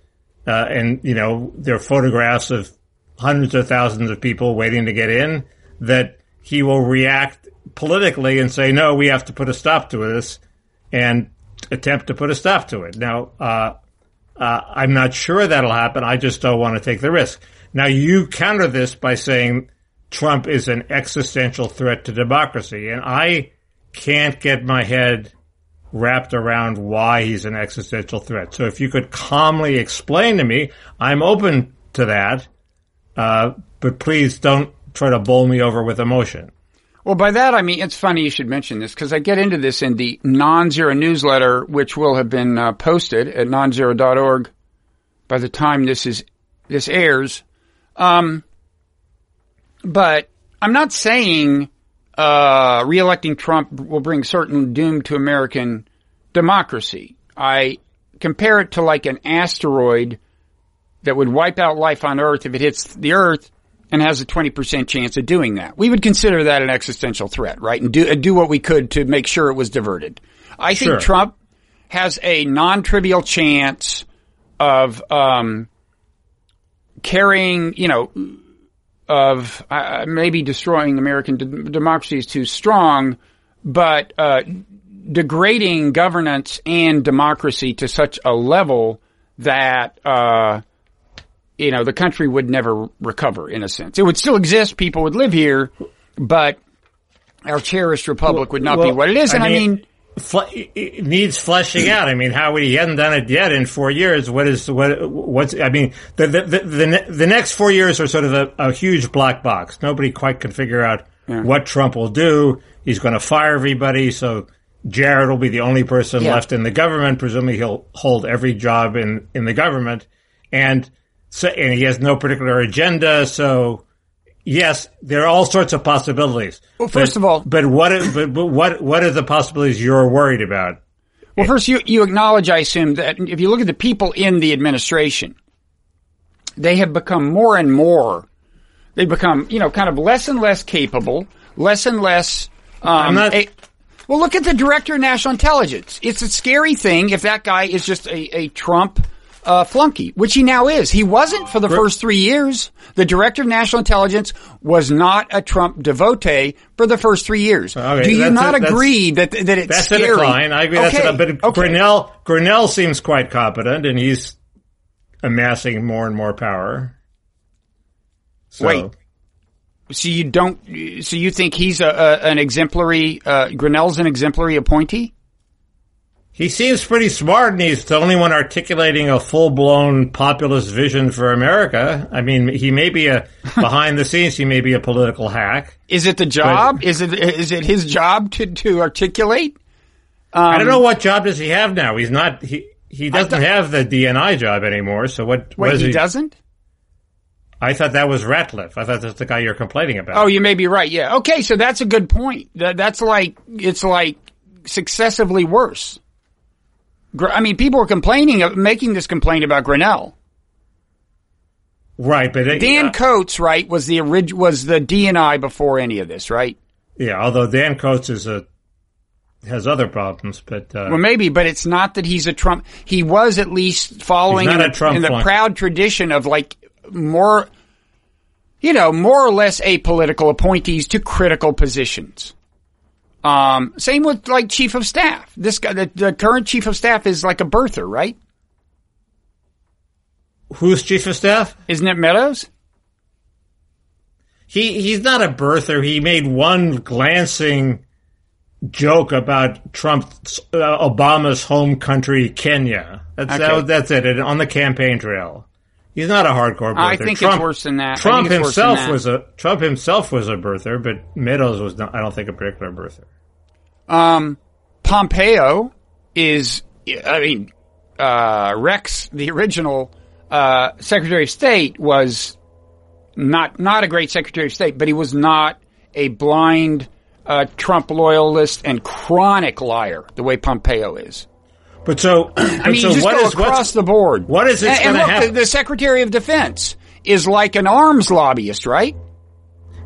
uh, and you know there are photographs of hundreds of thousands of people waiting to get in, that he will react politically and say, "No, we have to put a stop to this," and attempt to put a stop to it. Now, uh, uh, I'm not sure that'll happen. I just don't want to take the risk. Now, you counter this by saying Trump is an existential threat to democracy, and I can't get my head wrapped around why he's an existential threat. So, if you could calmly explain to me, I'm open to that, uh, but please don't try to bowl me over with emotion. Well, by that I mean it's funny you should mention this because I get into this in the non-zero newsletter, which will have been uh, posted at nonzero.org by the time this is this airs. Um, but I'm not saying uh, reelecting Trump will bring certain doom to American democracy. I compare it to like an asteroid that would wipe out life on Earth if it hits the Earth and has a 20% chance of doing that. We would consider that an existential threat, right? And do, and do what we could to make sure it was diverted. I think Sure. Trump has a non-trivial chance of, um, carrying, you know, of uh, maybe destroying American de- democracy is too strong, but uh, degrading governance and democracy to such a level that uh, you know, the country would never recover in a sense. It would still exist. People would live here, but our cherished republic would not Well, be what it is. And I mean, fle- it needs fleshing out. I mean, how he hadn't done it yet in four years. What is what? What's? I mean, the the the, the, ne- the next four years are sort of a, a huge black box. Nobody quite can figure out what Trump will do. He's going to fire everybody, so Jared will be the only person Yeah. left in the government. Presumably, he'll hold every job in in the government, and so and he has no particular agenda. So. Yes, there are all sorts of possibilities. Well, first But- of all- but what? But, but what? What are the possibilities you're worried about? well, first you, you acknowledge, I assume, that if you look at the people in the administration, they have become more and more, they become, you know, kind of less and less capable, less and less, um, not- a- well, look at the director of national intelligence. It's a scary thing if that guy is just a, a Trump, uh, flunky, which he now is. He wasn't for the first three years. The director of national intelligence was not a Trump devotee for the first three years. Okay, Do you that's a- not agree that that it's That's scary? a decline. I agree. That's Okay, a, but okay. Grenell Grenell seems quite competent, and he's amassing more and more power. So, Wait. So you don't? So you think he's a, a an exemplary? Uh, Grenell's an exemplary appointee? He seems pretty smart, and he's the only one articulating a full blown populist vision for America. I mean, he may be a behind the scenes, he may be a political hack. Is it the job? is it is it his job to to articulate? I don't know um, what job does he have now. He's not. He he doesn't thought- have the DNI job anymore. So what? what Wait, he doesn't. I thought that was Ratcliffe. I thought that's the guy you're complaining about. Oh, you may be right. Yeah. Okay, so that's a good point. That, that's like it's like successively worse. I mean, people are complaining, of making this complaint about Grenell. right. But it- Dan uh, Coats, right, was the orig- was the DNI before any of this, right? Yeah, although Dan Coats is a has other problems, but uh, Well, maybe, but it's not that he's a Trump. He was at least following in the, a Trump in the proud tradition of like more, you know, more or less apolitical appointees to critical positions. Um, same with like chief of staff. This guy, the, the current chief of staff is like a birther, right? who's chief of staff? Isn't it Meadows? He he's not a birther. He made one glancing joke about Trump's uh, Obama's home country, Kenya. That's Okay. was- that's it. On the campaign trail, he's not a hardcore birther. I think it's worse than that. Trump think it's worse than himself that. was a Trump himself was a birther, but Meadows was not. I don't think a particular birther. Um, Pompeo is, I mean, uh, Rex, the original, uh, Secretary of State was not, not a great Secretary of State, but he was not a blind, uh, Trump loyalist and chronic liar the way Pompeo is. But so, I mean, so you just what go is- across the board. what is it And, and gonna look, the, happen? the Secretary of Defense is like an arms lobbyist, right?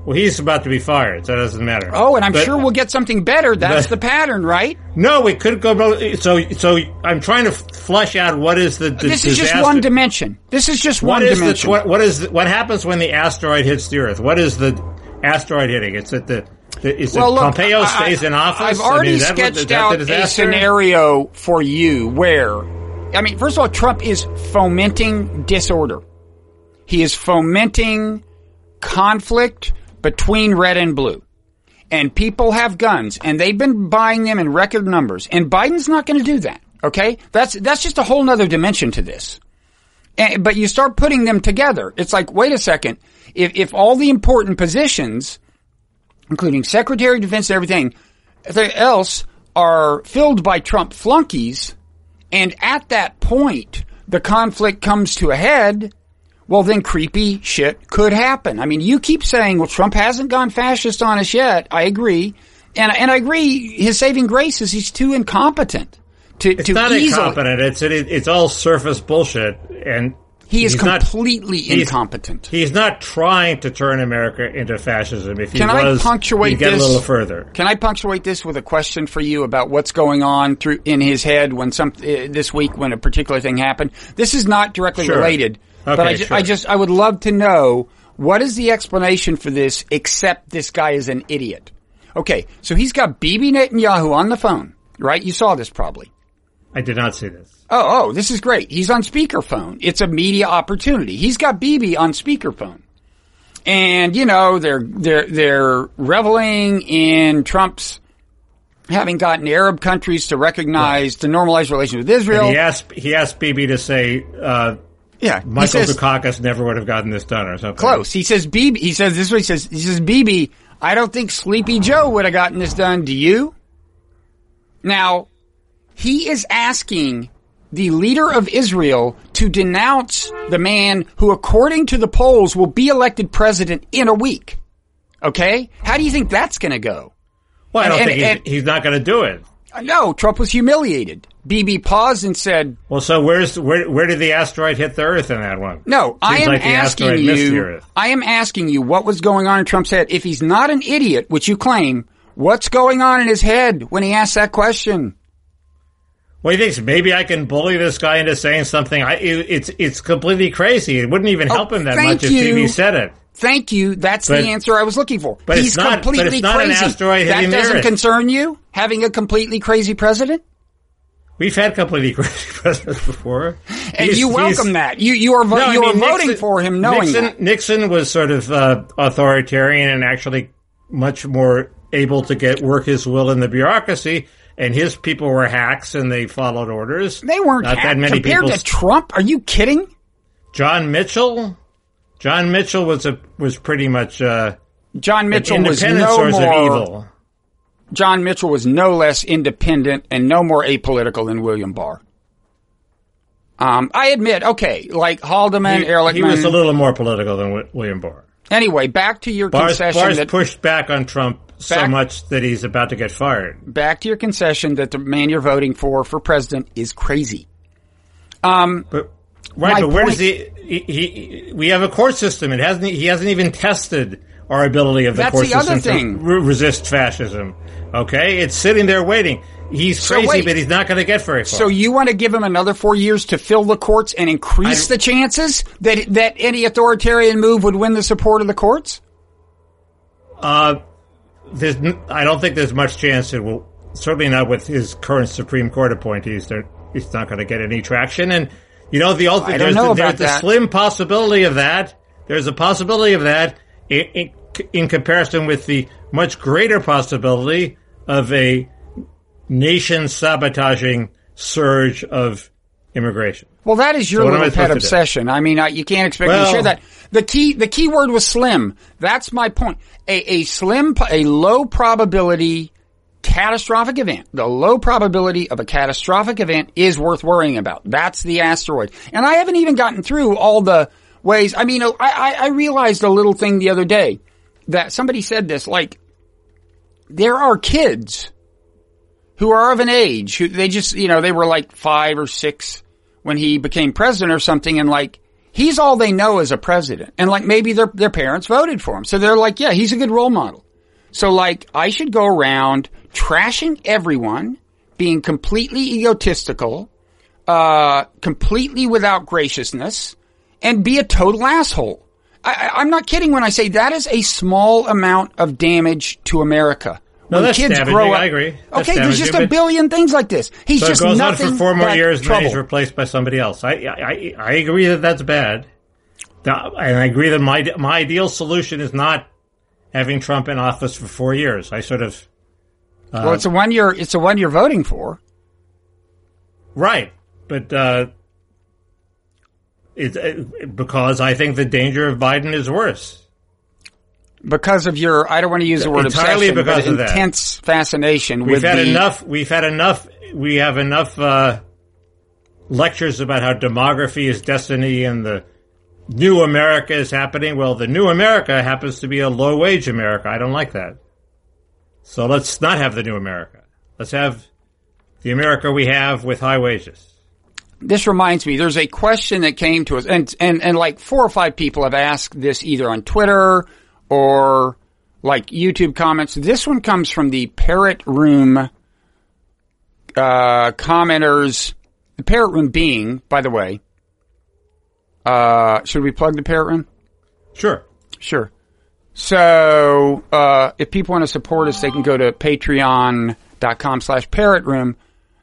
Well, he's about to be fired, so it doesn't matter. Oh, and I'm But- sure we'll get something better. That's but- the pattern, right? No, it could go. So, so I'm trying to flush out what is the, the This is just one dimension. This is just What one is dimension. the what, what is the, what happens when the asteroid hits the Earth? What is the asteroid hitting? It's the, the is Well, look, Pompeo I- stays in office. I've I mean, already what- is sketched out a scenario for you where, I mean, first of all, Trump is fomenting disorder. He is fomenting conflict between red and blue. And people have guns, and they've been buying them in record numbers. And Biden's not going to do that. Okay, that's that's just a whole nother dimension to this. And, but you start putting them together. It's like, wait a second. If if all the important positions including Secretary of Defense and everything else, are filled by Trump flunkies, and at that point, the conflict comes to a head, well, then creepy shit could happen. I mean, you keep saying, well, Trump hasn't gone fascist on us yet. I agree. And, and I agree, his saving grace is he's too incompetent to, It's to not easily. incompetent. It's it, it's all surface bullshit, and He is he's completely he's- incompetent. He's not trying to turn America into fascism. If he Can I was, punctuate he'd get this? a little further. Can I punctuate this with a question for you about what's going on through in his head when some uh, this week when a particular thing happened? This is not directly Sure. related, but I, ju- sure. I just I would love to know what is the explanation for this except this guy is an idiot. Okay, so he's got Bibi Netanyahu on the phone, right? You saw this probably. I did not see this. Oh, oh, this is great. He's on speakerphone. It's a media opportunity. He's got Bibi on speakerphone. And, you know, they're, they're, they're reveling in Trump's having gotten Arab countries to recognize, to normalize relations with Israel. And he asked, he asked Bibi to say, uh, yeah, Michael says- Dukakis never would have gotten this done or something. Close. He says Bibi. He says this is what he says. He says Bibi. I don't think Sleepy Joe would have gotten this done. Do you? Now, he is asking the leader of Israel to denounce the man who, according to the polls, will be elected president in a week. Okay? How do you think that's going to go? Well, I don't And- think and- he's, he's not going to do it. Uh, No, Trump was humiliated. Bibi paused and said, Well, so where's where where did the asteroid hit the Earth in that one? No, I am like asking you. I am asking you what was going on in Trump's head. If he's not an idiot, which you claim, what's going on in his head when he asked that question? Well, he thinks maybe I can bully this guy into saying something. I it, it's it's completely crazy. It wouldn't even help him that Oh, much if you. Bibi said it. Thank you. That's But- the answer I was looking for. but he's it's not- but completely it's not an crazy. asteroid that doesn't Earth. concern you having a completely crazy president, We've had completely crazy presidents before, and He's- you welcome that. You you are vo- No, I you are mean, voting Nixon- for him, knowing Nixon, that. Nixon was sort of uh, authoritarian and actually much more able to get work his will in the bureaucracy. And his people were hacks, and they followed orders. They weren't not that many compared people. to Trump. Are you kidding? John Mitchell, John Mitchell was a was pretty much uh, John Mitchell was independent no more. of evil. John Mitchell was no less independent and no more apolitical than William Barr. Um, I admit, okay, like Haldeman, He, Ehrlichman. he was a little more political than Wi- William Barr. anyway, back to your Barr's, concession Barr's that pushed back on Trump so Back- much that he's about to get fired. back to your concession that the man you're voting for for president is crazy. Um, But right, but where point- does he, he, he? We have a court system. It hasn't. He hasn't even tested our ability of the That's court the system thing. to re- resist fascism. Okay, it's sitting there waiting. He's So crazy, wait. but he's not going to get very far. so you want to give him another four years to fill the courts and increase I- the chances that that any authoritarian move would win the support of the courts? uh, there's, I don't think there's much chance it will. Certainly not with his current Supreme Court appointees. There, he's not going to get any traction. And you know, the ultimate, there's, know the, there's the slim possibility of that. There's a possibility of that in, in, in comparison with the much greater possibility of a nation sabotaging surge of immigration. Well, that is your So little pet supposed to do? obsession. I mean, I, you can't expect me to Well- share that. The key, the key word was slim. That's my point. A, a slim, a low probability catastrophic event. The low probability of a catastrophic event is worth worrying about. That's the asteroid. And I haven't even gotten through all the ways. I mean, oh, I, I, I realized a little thing the other day that somebody said this, like, there are kids who are of an age who they just, you know, they were like five or six when he became president or something and like, he's all they know as a president. And like maybe their, their parents voted for him. So they're like, yeah, he's a good role model. So like, I should go around trashing everyone, being completely egotistical, uh, completely without graciousness, and be a total asshole. I, I'm not kidding when I say that is a small amount of damage to America. No, when that's kids damaging. grow up, I agree. That's okay, there's just a billion things like this. He's So it just goes on for four more years, and then he's replaced by somebody else. I, I, I agree that that's bad, Now, and I agree that my my ideal solution is not having Trump in office for four years. I sort of well, it's a one you're it's a one you're voting for. right, but uh, it's uh, because I think the danger of Biden is worse. Because of your I don't want to use the word Entirely obsession, because but of that. intense fascination We've with had the enough. We've had enough. We have enough uh, lectures about how demography is destiny and the new America is happening. Well, the new America happens to be a low wage America. I don't like that. So let's not have the new America. Let's have the America we have with high wages. This reminds me, there's a question that came to us, and, and, and like four or five people have asked this either on Twitter or like YouTube comments. This one comes from the Parrot Room, uh, commenters, the Parrot Room being, by the way, uh, should we plug the Parrot Room? Sure. Sure. So, uh, if people want to support us, they can go to patreon.com slash parrot room.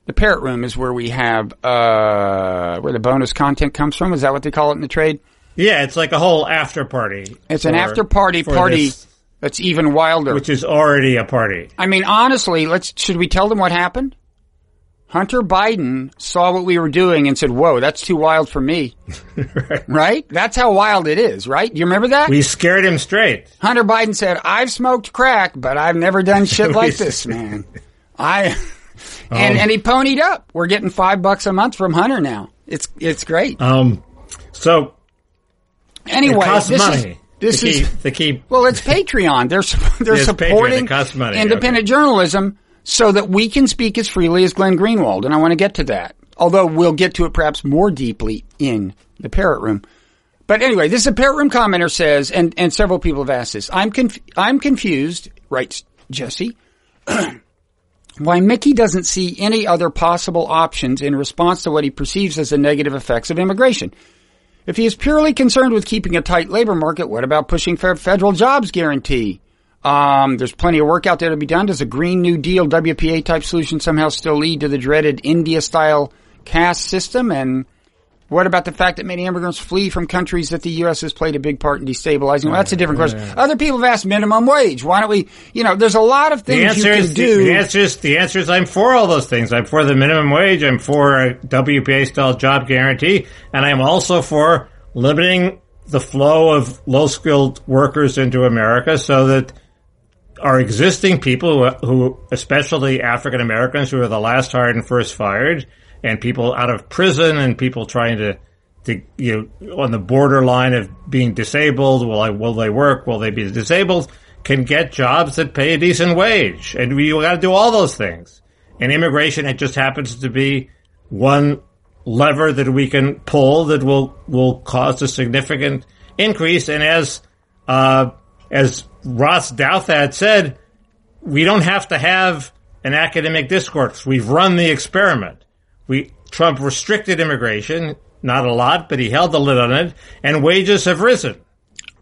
the parrot room is where we have uh, where the bonus content comes from. Is that what they call it in the trade? Yeah, it's like a whole after party. It's an after party party this, that's even wilder. which is already a party. I mean, honestly, let's should we tell them what happened? Hunter Biden saw what we were doing and said, "Whoa, that's too wild for me." right? That's how wild it is, right? You remember that? We scared him straight. Hunter Biden said, "I've smoked crack, but I've never done shit like this, man." I and and he ponied up. We're getting five bucks a month from Hunter now. It's it's great. Um, so Anyway, this money. is this key. is to keep well, it's Patreon. They're they're supporting It costs money. independent journalism so that we can speak as freely as Glenn Greenwald, and I want to get to that. Although we'll get to it perhaps more deeply in the parrot room. But anyway, this is a parrot room commenter says, and, and several people have asked this. I'm conf- I'm confused, writes Jesse, why Mickey doesn't see any other possible options in response to what he perceives as the negative effects of immigration. If he is purely concerned with keeping a tight labor market, what about pushing for a federal jobs guarantee? Um, there's plenty of work out there to be done. Does a Green New Deal WPA type solution somehow still lead to the dreaded India style caste system? And what about the fact that many immigrants flee from countries that the U.S. has played a big part in destabilizing? Well, that's a different question. Other people have asked minimum wage. Why don't we, you know, there's a lot of The things you can is do. the answer is the answer is I'm for all those things. I'm for the minimum wage. I'm for a WPA style job guarantee, and I'm also for limiting the flow of low skilled workers into America so that our existing people who, who especially African Americans who are the last hired and first fired and people out of prison and people trying to to you know, on the borderline of being disabled will I, will they work? Will they be disabled? Can get jobs that pay a decent wage. And we got to do all those things. And immigration it just happens to be one lever that we can pull that will will cause a significant increase. And as uh, as Ross Douthat said we don't have to have an academic discourse. We've run the experiment. We Trump restricted immigration, not a lot, but he held the lid on it, and wages have risen.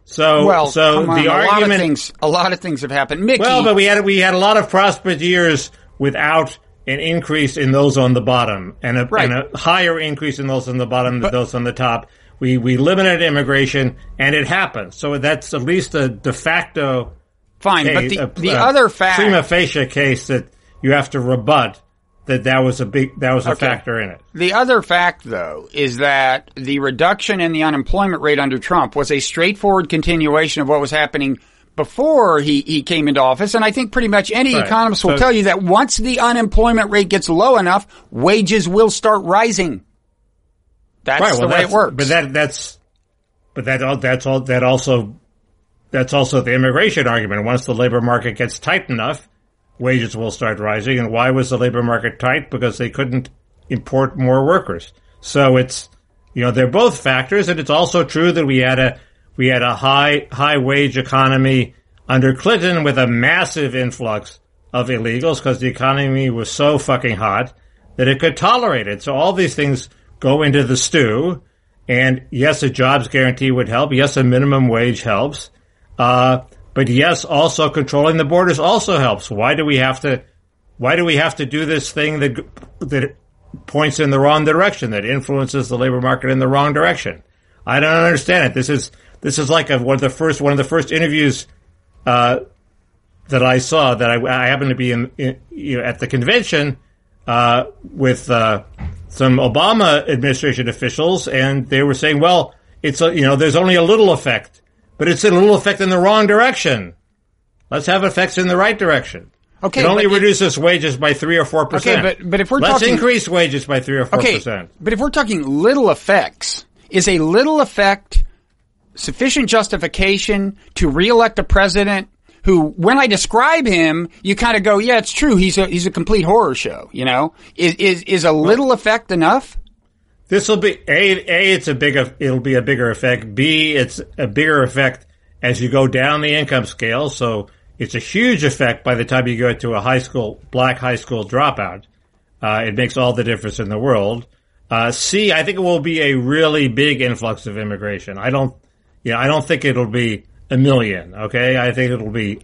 So, well, so on, the a lot of argument. things, a lot of things have happened. Mickey, well, but we had we had a lot of prosperous years without an increase in those on the bottom, and a, Right. and a higher increase in those on the bottom than those on the top. We we limited immigration, and it happened. So that's at least a de facto fine, but the, a- the a other fact, prima facie case that you have to rebut that that was a big that was a Okay. factor in it. The other fact, though, is that the reduction in the unemployment rate under Trump was a straightforward continuation of what was happening before he, he came into office. And I think pretty much any Right. economist will So- tell you that once the unemployment rate gets low enough, wages will start rising. That's the way that's, it works. But that that's but that that's all that also that's also the immigration argument. Once the labor market gets tight enough, wages will start rising. And why was the labor market tight? Because they couldn't import more workers. So it's you know they're both factors, and it's also true that we had a we had a high high wage economy under Clinton with a massive influx of illegals because the economy was so fucking hot that it could tolerate it. So all these things go into the stew. And yes, a jobs guarantee would help. Yes, a minimum wage helps. Uh, but yes, also controlling the borders also helps. Why do we have to? Why do we have to do this thing that that points in the wrong direction, that influences the labor market in the wrong direction? I don't understand it. This is this is like a, one of the first one of the first interviews uh, that I saw that I, I happened to be in, in you know, at the convention uh, with uh, some Obama administration officials, and they were saying, "Well, it's a, you know, there's only a little effect, but it's a little effect in the wrong direction. Let's have effects in the right direction." Okay, it only reduces wages by three or four percent. Okay, but- but if we're let's talking- increase wages by three or four Okay, percent. but if we're talking little effects, is a little effect sufficient justification to reelect a president who, when I describe him, you kind of go, yeah, it's true. He's a, he's a complete horror show, you know? Is, is, is a little effect enough? This will be a a. It's a big. It'll be a bigger effect. B. It's a bigger effect as you go down the income scale. So it's a huge effect by the time you go to a high school black high school dropout. Uh, it makes all the difference in the world. Uh, C. I think it will be a really big influx of immigration. I don't. Yeah, I don't think it'll be a million. Okay, I think it'll be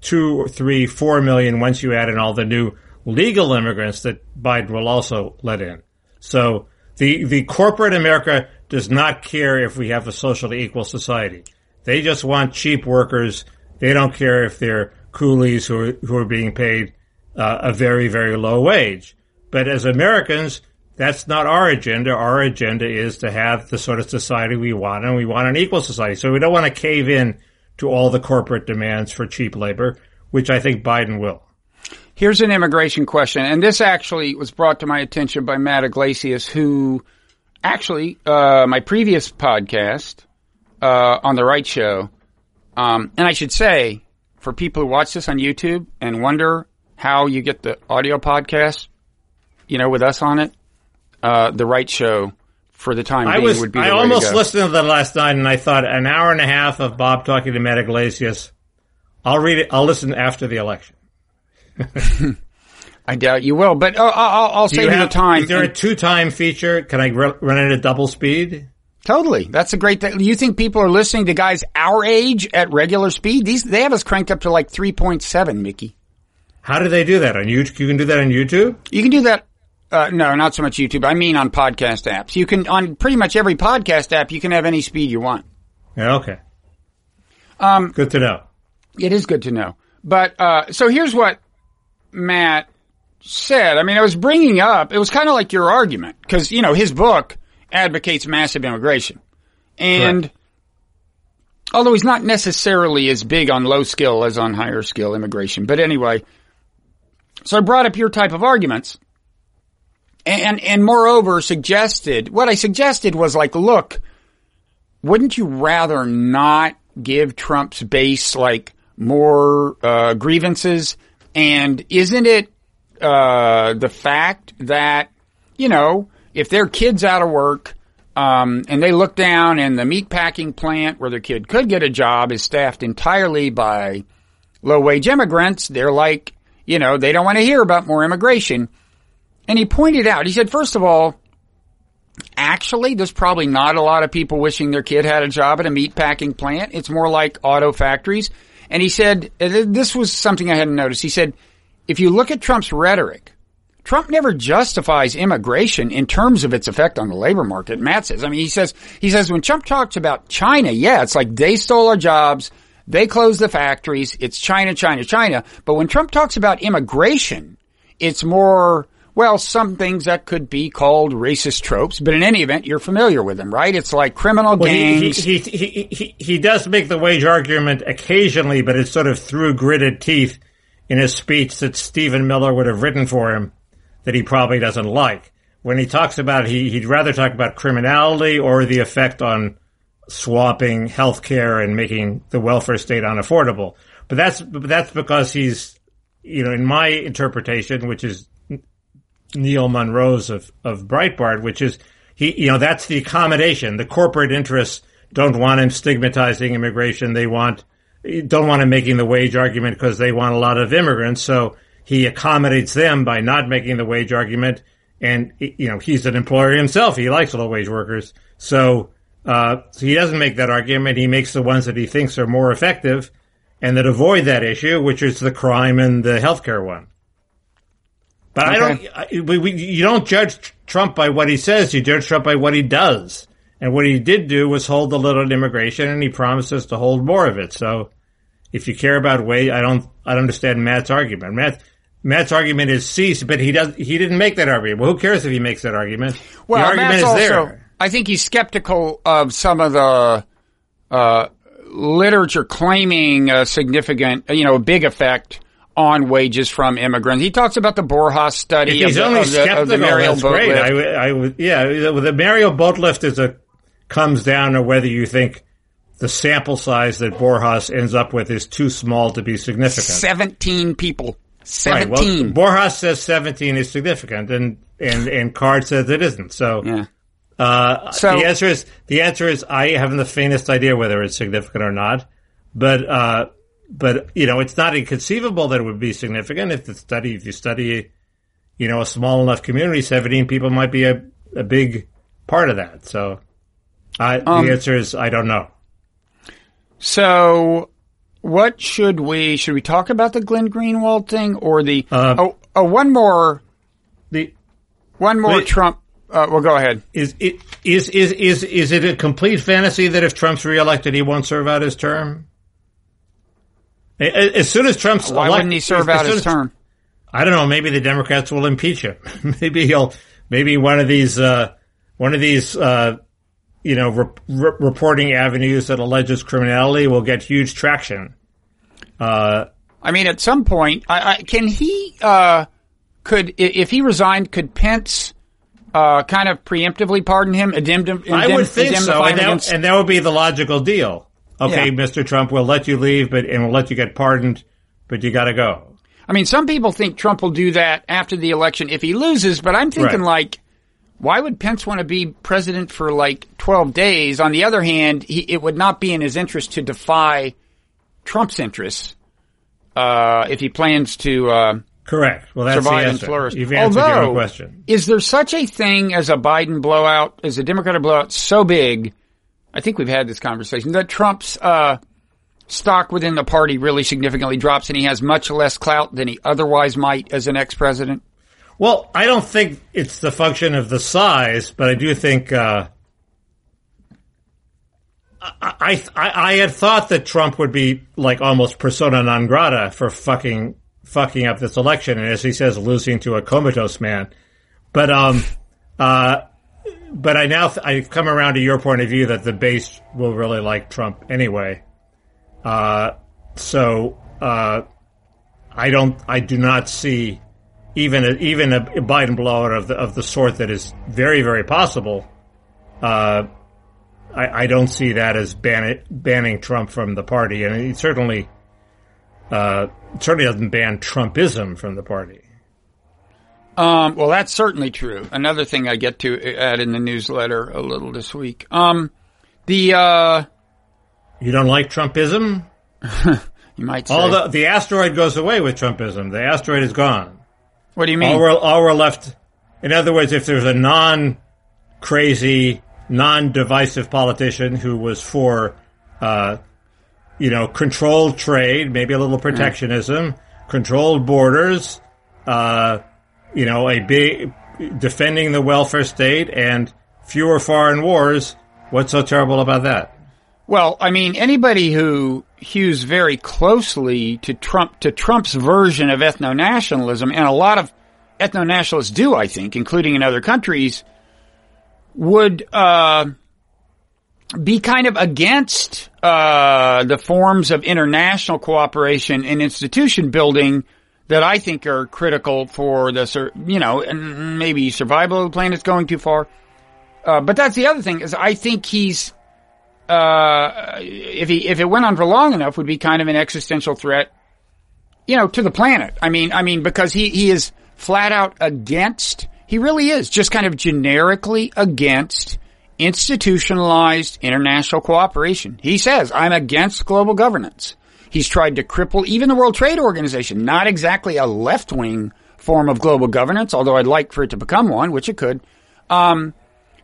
two three, four million once you add in all the new legal immigrants that Biden will also let in. So the the corporate America does not care if we have a socially equal society. They just want cheap workers. They don't care if they're coolies who are, who are being paid uh, a very very low wage. But as Americans, that's not our agenda. Our agenda is to have the sort of society we want, and we want an equal society. So we don't want to cave in to all the corporate demands for cheap labor, which I think Biden will. Here's an immigration question, and this actually was brought to my attention by Matt Yglesias, who actually, uh, my previous podcast uh, on the Right Show, um, and I should say, for people who watch this on YouTube and wonder how you get the audio podcast, you know, with us on it, uh, the Right Show for the time I being was would be. I almost listened to that last night, and I thought an hour and a half of Bob talking to Matt Yglesias. I'll read it. I'll listen after the election. I doubt you will, but uh, I'll, I'll Do save you, have- the time. Is there a two-time feature? Can I r- run it at double speed? Totally. That's a great thing. You think people are listening to guys our age at regular speed? These, they have us cranked up to like 3.7, Mickey. How do they do that on YouTube? You can do that on YouTube. You can do that. Uh, no, not so much YouTube. I mean on podcast apps. You can, on pretty much every podcast app, you can have any speed you want. Yeah, okay. Um, Good to know. It is good to know. But, uh, so here's what Matt said. I mean, I was bringing up, it was kind of like your argument, because, you know, his book advocates massive immigration. And, Correct. although he's not necessarily as big on low skill as on higher skill immigration. But anyway, so I brought up your type of arguments. And, and moreover suggested, what I suggested was like, look, wouldn't you rather not give Trump's base like more uh, grievances? And isn't it uh, the fact that you know if their kid's out of work um, and they look down and the meatpacking plant where their kid could get a job is staffed entirely by low wage immigrants, they're like you know they don't want to hear about more immigration. And he pointed out, he said, first of all, actually, there's probably not a lot of people wishing their kid had a job at a meat packing plant. It's more like auto factories. And he said, this was something I hadn't noticed. He said, if you look at Trump's rhetoric, Trump never justifies immigration in terms of its effect on the labor market. Matt says, I mean, he says, he says when Trump talks about China, yeah, it's like they stole our jobs. They closed the factories. It's China, China, China. But when Trump talks about immigration, it's more, well, some things that could be called racist tropes, but in any event, you're familiar with them, right? It's like criminal Well, gangs. he, he, he, he, he does make the wage argument occasionally, but it's sort of through gritted teeth in his speech that Stephen Miller would have written for him that he probably doesn't like. When he talks about it, he, he'd rather talk about criminality or the effect on swapping health care and making the welfare state unaffordable. But that's, but that's because he's, you know, in my interpretation, which is Neil Munro's of, of Breitbart, which is he, you know, that's the accommodation. The corporate interests don't want him stigmatizing immigration. They want, don't want him making the wage argument because they want a lot of immigrants. So he accommodates them by not making the wage argument. And, you know, he's an employer himself. He likes low wage workers. So, uh, so he doesn't make that argument. He makes the ones that he thinks are more effective and that avoid that issue, which is the crime and the healthcare one. But I don't. I, we, you don't judge Trump by what he says. You judge Trump by what he does. And what he did do was hold the little immigration, and he promises to hold more of it. So, if you care about wage, I don't. I don't understand Matt's argument. Matt. Matt's argument is cease, but he does. He didn't make that argument. Well, who cares if he makes that argument? Well, the argument Matt's is also, there. I think he's skeptical of some of the uh, literature claiming a significant, you know, a big effect on wages from immigrants. He talks about the Borjas study If of he's the, only of the, of the skeptical, Mariel that's great. I, I yeah, the the Mariel boat lift is a comes down to whether you think the sample size that Borjas ends up with is too small to be significant. 17 people. Right. Well, 17. Borjas says 17 is significant, and and and Card says it isn't. So, yeah. uh, So- the answer is the answer is I haven't the faintest idea whether it's significant or not. But uh, but you know, it's not inconceivable that it would be significant if the study if you study, you know, a small enough community, 17 people might be a a big part of that. So, I, Um, the answer is I don't know. So, what should we should we talk about the Glenn Greenwald thing or the Uh, oh Oh, one more, the one more Wait. Trump. Uh, well, go ahead. is it is is is is it a complete fantasy that if Trump's reelected, he won't serve out his term? As soon as Trump's Why elect- wouldn't he serve out his term? I don't know. Maybe the Democrats will impeach him. maybe he'll. Maybe one of these. Uh, one of these. Uh, you know, re- re- reporting avenues that alleges criminality will get huge traction. Uh, I mean, at some point, I, I, can he? Uh, could if he resigned, could Pence uh, kind of preemptively pardon him? Indemn- I would think so, and that, against- and that would be the logical deal. Okay, Yeah. Mr. Trump, we'll let you leave, but and we'll let you get pardoned, but you got to go. I mean, some people think Trump will do that after the election if he loses, but I'm thinking Right. like, why would Pence want to be president for like 12 days? On the other hand, he, it would not be in his interest to defy Trump's interests uh, if he plans to uh, Correct. Well, that's survive the and answer. flourish. You've answered Although, your own question. Is there such a thing as a Biden blowout, as a Democratic blowout so big? I think we've had this conversation that Trump's uh, stock within the party really significantly drops, and he has much less clout than he otherwise might as an ex-president. Well, I don't think it's the function of the size, but I do think uh, I, I I had thought that Trump would be like almost persona non grata for fucking fucking up this election, and as he says, losing to a comatose man. But um, uh, but I now th- I've come around to your point of view that the base will really like Trump anyway. Uh, so uh, I don't I do not see even a, even a Biden blowout of the of the sort that is very very possible. Uh, I, I don't see that as ban- banning Trump from the party, and it certainly uh, certainly doesn't ban Trumpism from the party. Um, well, that's certainly true. Another thing I get to add in the newsletter a little this week. Um, the uh, You don't like Trumpism? you might say. All the the asteroid goes away with Trumpism. The asteroid is gone. what do you All mean? we're all we're left. In other words, if there's a non crazy, non divisive politician who was for, uh, you know, controlled trade, maybe a little protectionism, controlled borders, uh, you know, a big defending the welfare state and fewer foreign wars. What's so terrible about that? Well, I mean, anybody who hews very closely to Trump to Trump's version of ethno nationalism, and a lot of ethno nationalists do, I think, including in other countries, would uh, be kind of against uh, the forms of international cooperation and institution building that I think are critical for the, you know, maybe survival of the planet's going too far. Uh, but that's the other thing is I think he's uh, if he if it went on for long enough, would be kind of an existential threat, you know, to the planet. I mean, I mean, because he he is flat out against. He really is just kind of generically against institutionalized international cooperation. He says, "I'm against global governance." He's tried to cripple even the World Trade Organization, not exactly a left wing form of global governance, although I'd like for it to become one, which it could. Um,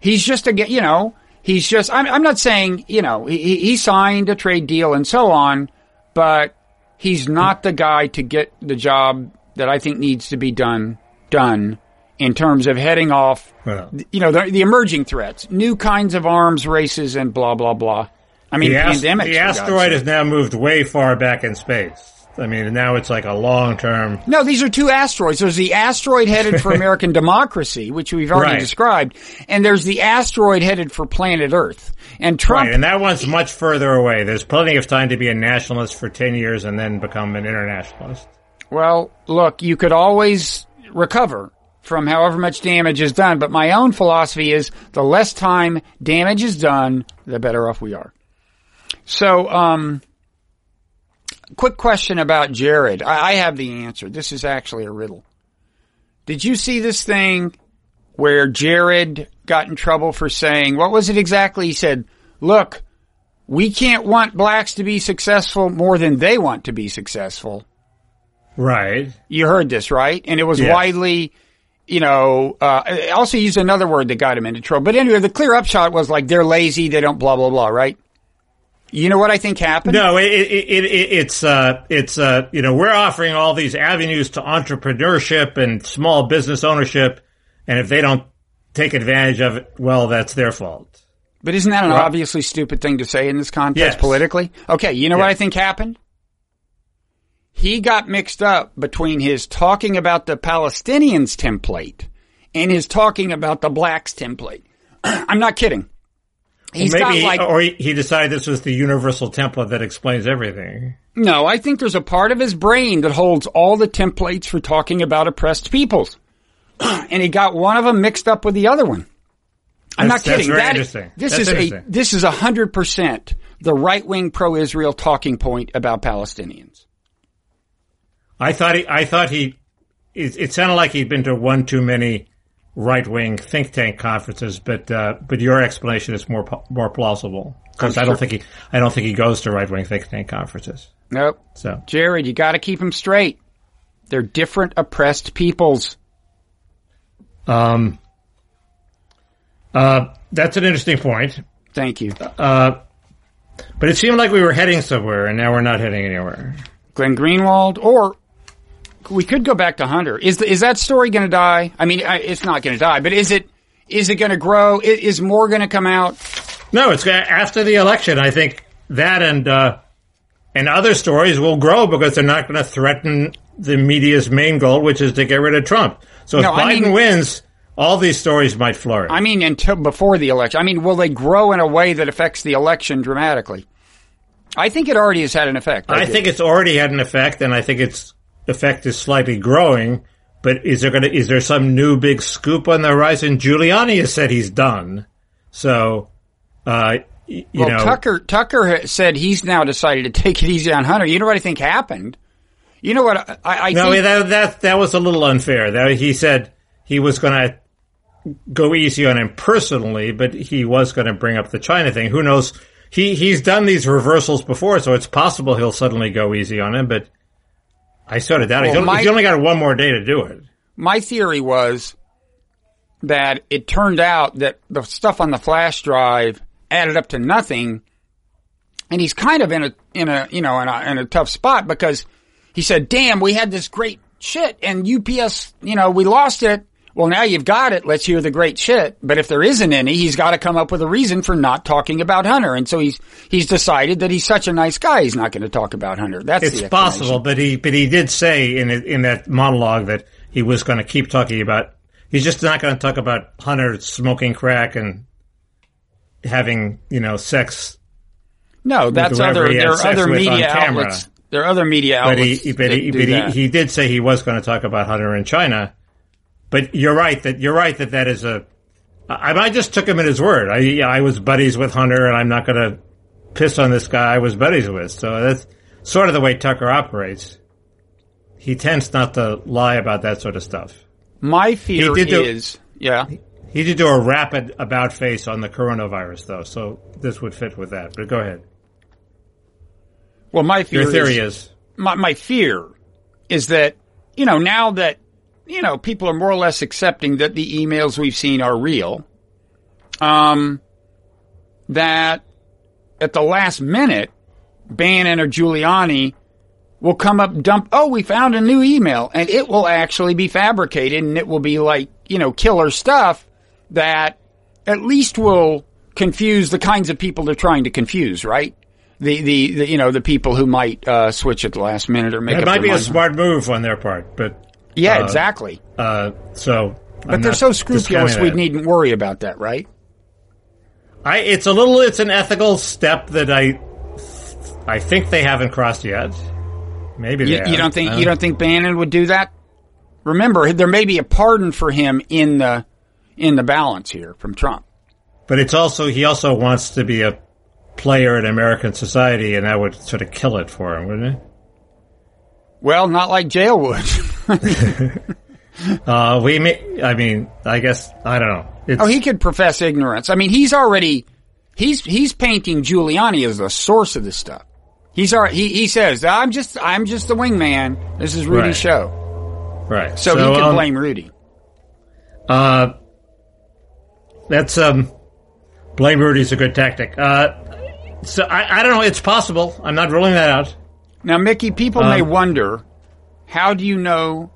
he's just again, you know, he's just. I'm, I'm not saying you know he, he signed a trade deal and so on, but he's not the guy to get the job that I think needs to be done done in terms of heading off. Well. You know, the, the emerging threats, new kinds of arms races, and blah blah blah. I mean, The, the asteroid has now moved way far back in space. I mean, now it's like a long term. No, these are two asteroids. There's the asteroid headed for American democracy, which we've already Right. described, and there's the asteroid headed for planet Earth. And Trump, Right, and that one's much further away. There's plenty of time to be a nationalist for 10 years and then become an internationalist. well, look, you could always recover from however much damage is done, but my own philosophy is the less time damage is done, the better off we are. So, um, quick question about Jared. I, I have the answer. This is actually a riddle. Did you see this thing where Jared got in trouble for saying, what was it exactly? He said, look, we can't want blacks to be successful more than they want to be successful. Right. You heard this, right? And it was Yes. widely, you know, uh, also used another word that got him into trouble. But anyway, the clear upshot was like, they're lazy, they don't blah, blah, blah, right? You know what I think happened? No, it, it, it, it, it's uh, it's uh, you know we're offering all these avenues to entrepreneurship and small business ownership, and if they don't take advantage of it, well, that's their fault. But isn't that an Right. obviously stupid thing to say in this context Yes. politically? Okay, you know what I think happened? He got mixed up between his talking about the Palestinians template and his talking about the blacks template. I'm not kidding. He's Maybe, like or he, decided this was the universal template that explains everything. no. I think there's a part of his brain that holds all the templates for talking about oppressed peoples, and he got one of them mixed up with the other one. I'm That's- not kidding. That-. This is a this is a hundred percent the right wing pro Israel talking point about Palestinians. I thought he, I thought he, it, it sounded like he'd been to one too many right wing think tank conferences, but uh, but your explanation is more more plausible because I don't think he, I don't think he goes to right wing think tank conferences. Nope. So Jared, you got to keep them straight. They're different oppressed peoples. um, uh, that's an interesting point. Thank you. Uh, but it seemed like we were heading somewhere, and now we're not heading anywhere. Glenn Greenwald, or we could go back to Hunter. Is the, is that story going to die? I mean, I, it's not going to die, but is it is it going to grow? I- Is more going to come out? No, it's after the election. I think that and uh, and other stories will grow because they're not going to threaten the media's main goal, which is to get rid of Trump. So if No, I Biden mean- wins, all these stories might flourish. I mean, until before the election. I mean, will they grow in a way that affects the election dramatically? I think it already has had an effect. I do. think it's already had an effect, and I think its effect is slightly growing. But is there going to is there some new big scoop on the horizon? Giuliani has said he's done. So, uh, you well, know, Tucker Tucker said he's now decided to take it easy on Hunter. You know what I think happened? You know what I, I No, think? that that that was a little unfair. That he said he was going to go easy on him personally, but he was going to bring up the China thing. Who knows? He he's done these reversals before, so it's possible he'll suddenly go easy on him. But I sort of doubt it. Well, He's only, my- he's only got one more day to do it. my theory was that it turned out that the stuff on the flash drive added up to nothing, and he's kind of in a in a you know in a, in a tough spot because he said, "Damn, we had this great shit, and UPS, you know, we lost it." Well, now you've got it. Let's hear the great shit. But if there isn't any, he's got to come up with a reason for not talking about Hunter. And so he's he's decided that he's such a nice guy, he's not going to talk about Hunter. That's It's possible, but he but he did say in in that monologue that he was going to keep talking about. He's just not going to talk about Hunter smoking crack and having you know sex. No, that's other. There are other media camera. outlets. There are other media But outlets. he but he but he, he did say he was going to talk about Hunter in China. But you're right that you're right that that is a. I, I just took him at his word. I I was buddies with Hunter, and I'm not going to piss on this guy I was buddies with. So that's sort of the way Tucker operates. He tends not to lie about that sort of stuff. My fear He did do- is, yeah. He did do a rapid about face on the coronavirus, though, so this would fit with that. But go ahead. Well, my fear Your theory is, is my my fear is that you know now that you know people are more or less accepting that the emails we've seen are real, um, that at the last minute, Bannon or Giuliani will come up dump. Oh, we found a new email, and it will actually be fabricated, and it will be like you know killer stuff that at least will confuse the kinds of people they're trying to confuse, right? The, the, the you know the people who might uh, switch at the last minute or make it might be a smart move on their part, but Yeah, uh, exactly. uh, so. But they're so scrupulous, we needn't worry about that, right? I, it's a little, it's an ethical step that I, I think they haven't crossed yet. Maybe You, you don't think Uh, you don't think Bannon would do that? Remember, there may be a pardon for him in the in the balance here from Trump. But it's also he also wants to be a player in American society, and that would sort of kill it for him, wouldn't it? Well, not like jail would. Uh, we may, I mean, I guess I don't know. It's, oh, he could profess ignorance. I mean, he's already he's he's painting Giuliani as the source of this stuff. He's already, he he says I'm just I'm just the wingman. This is Rudy's Right. show, right. so, he can um, blame Rudy. Uh, that's um, blame Rudy's a good tactic. Uh, So I, I don't know. It's possible. I'm not ruling that out. Now, Mickey, people may Um, wonder, how do you know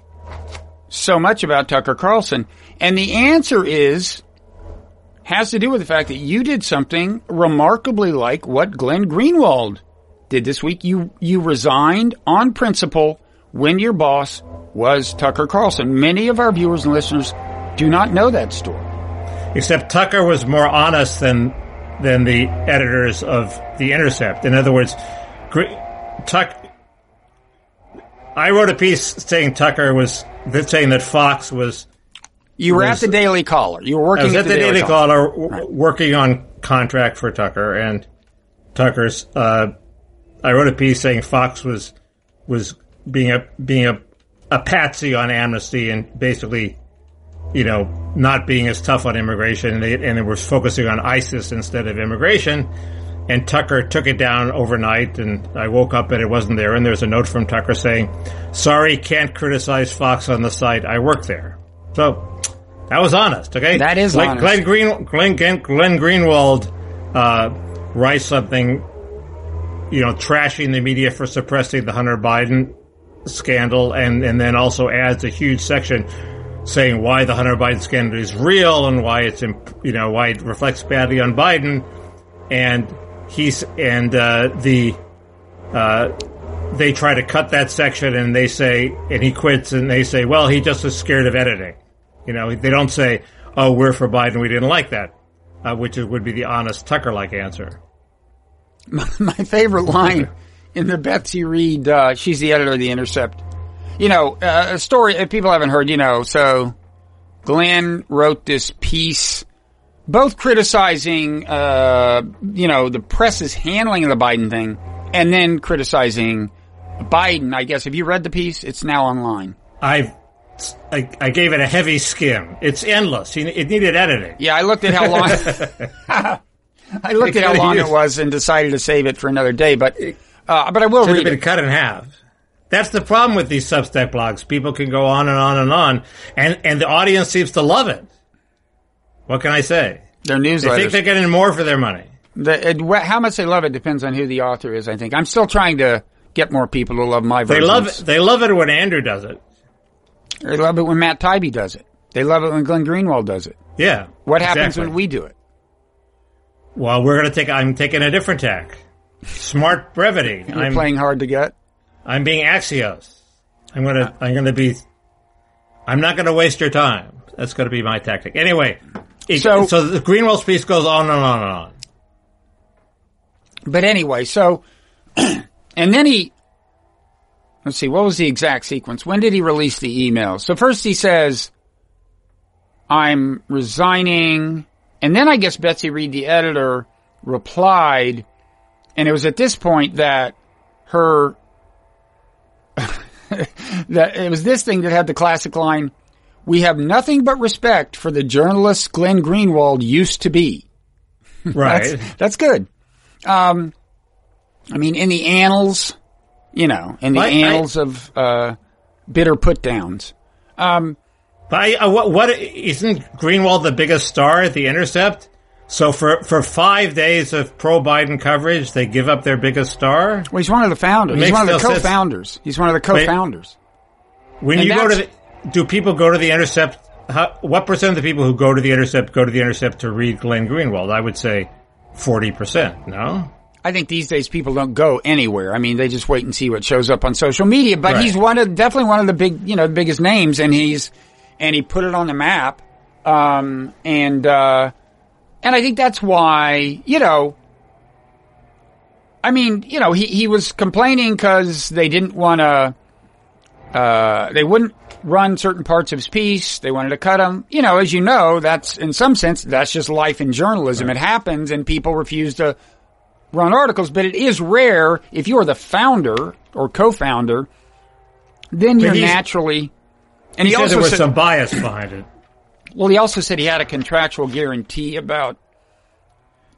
so much about Tucker Carlson? And the answer is, has to do with the fact that you did something remarkably like what Glenn Greenwald did this week. You, you resigned on principle when your boss was Tucker Carlson. Many of our viewers and listeners do not know that story. Except Tucker was more honest than than the editors of the Intercept. In other words, Tuck. I wrote a piece saying Tucker was saying that Fox was. You were Was- at the Daily Caller. You were working I was at, at the Daily Caller. Caller w- working on contract for Tucker and Tucker's. Uh, I wrote a piece saying Fox was was being a being a a patsy on amnesty and basically, you know, not being as tough on immigration and they, and it was focusing on ISIS instead of immigration. And Tucker took it down overnight, and I woke up and it wasn't there. And there's a note from Tucker saying, "Sorry, can't criticize Fox on the site. I work there." So that was honest. Okay, That is like. Glenn Green, Glenn, Glenn, Glenn Greenwald uh, writes something, you know, trashing the media for suppressing the Hunter Biden scandal, and and then also adds a huge section saying why the Hunter Biden scandal is real and why it's imp- you know why it reflects badly on Biden, and he's and uh, the uh, they try to cut that section and they say and he quits and they say well he just was scared of editing, you know they don't say oh we're for Biden we didn't like that, uh, which would be the honest Tucker like answer. my favorite line in the Betsy Reed, uh, she's the editor of The Intercept. You know, uh, a story, if people haven't heard, you know, so Glenn wrote this piece, both criticizing, uh, you know, the press's handling of the Biden thing, and then criticizing Biden. I guess, have you read the piece? It's now online. I've I, I gave it a heavy skim. It's endless. It needed editing. Yeah, I looked at how long. I looked at how long it was and decided to save it for another day, but uh, but I will have read been it. cut in half. That's the problem with these Substack blogs. People can go on and on and on, and and the audience seems to love it. What can I say? Their newsletters. I think they're getting more for their money. The, uh, it, how much they love it depends on who the author is. I think I'm still trying to get more people to love my They love it. They love it when Andrew does it. They love it when Matt Taibbi does it. They love it when Glenn Greenwald does it. Yeah. What happens when we do it? Well, we're going to take. I'm taking a different tack. Smart brevity. You're I'm playing hard to get. I'm being Axios. I'm gonna. Uh. I'm gonna be. I'm not gonna waste your time. That's gonna be my tactic. Anyway, it- So- so the Greenwald's piece goes on and on and on. But anyway, so and then he let's see, what was the exact sequence? When did he release the email? So first he says, I'm resigning. And then I guess Betsy Reed, the editor, replied, and it was at this point that her that it was this thing that had the classic line, "We have nothing but respect for the journalist Glenn Greenwald used to be." Right. That's, that's good. Um, I mean, in the annals, you know, in the I- I- annals of uh, bitter put downs. Um, But I, uh, what, what isn't Greenwald the biggest star at the Intercept? So for for five days of pro Biden coverage, they give up their biggest star. well, he's one of the founders. He's one of the co-founders. He's one of the co-founders. When And you go to the, do people go to the Intercept? How, what percent of the people who go to the Intercept go to the Intercept to read Glenn Greenwald? I would say forty percent. No. I think these days people don't go anywhere. I mean, they just wait and see what shows up on social media. But Right. he's one of definitely one of the big, you know, the biggest names, and he's and he put it on the map. Um, and uh, and I think that's why you know. I mean, you know, he he was complaining because they didn't want to. Uh, they wouldn't run certain parts of his piece. They wanted to cut him. You know, as you know, that's in some sense that's just life in journalism. It happens, and people refuse to run articles, but it is rare if you are the founder or co-founder, then you're naturally. And He, he, said also there was said, some bias behind it. well, he also said he had a contractual guarantee about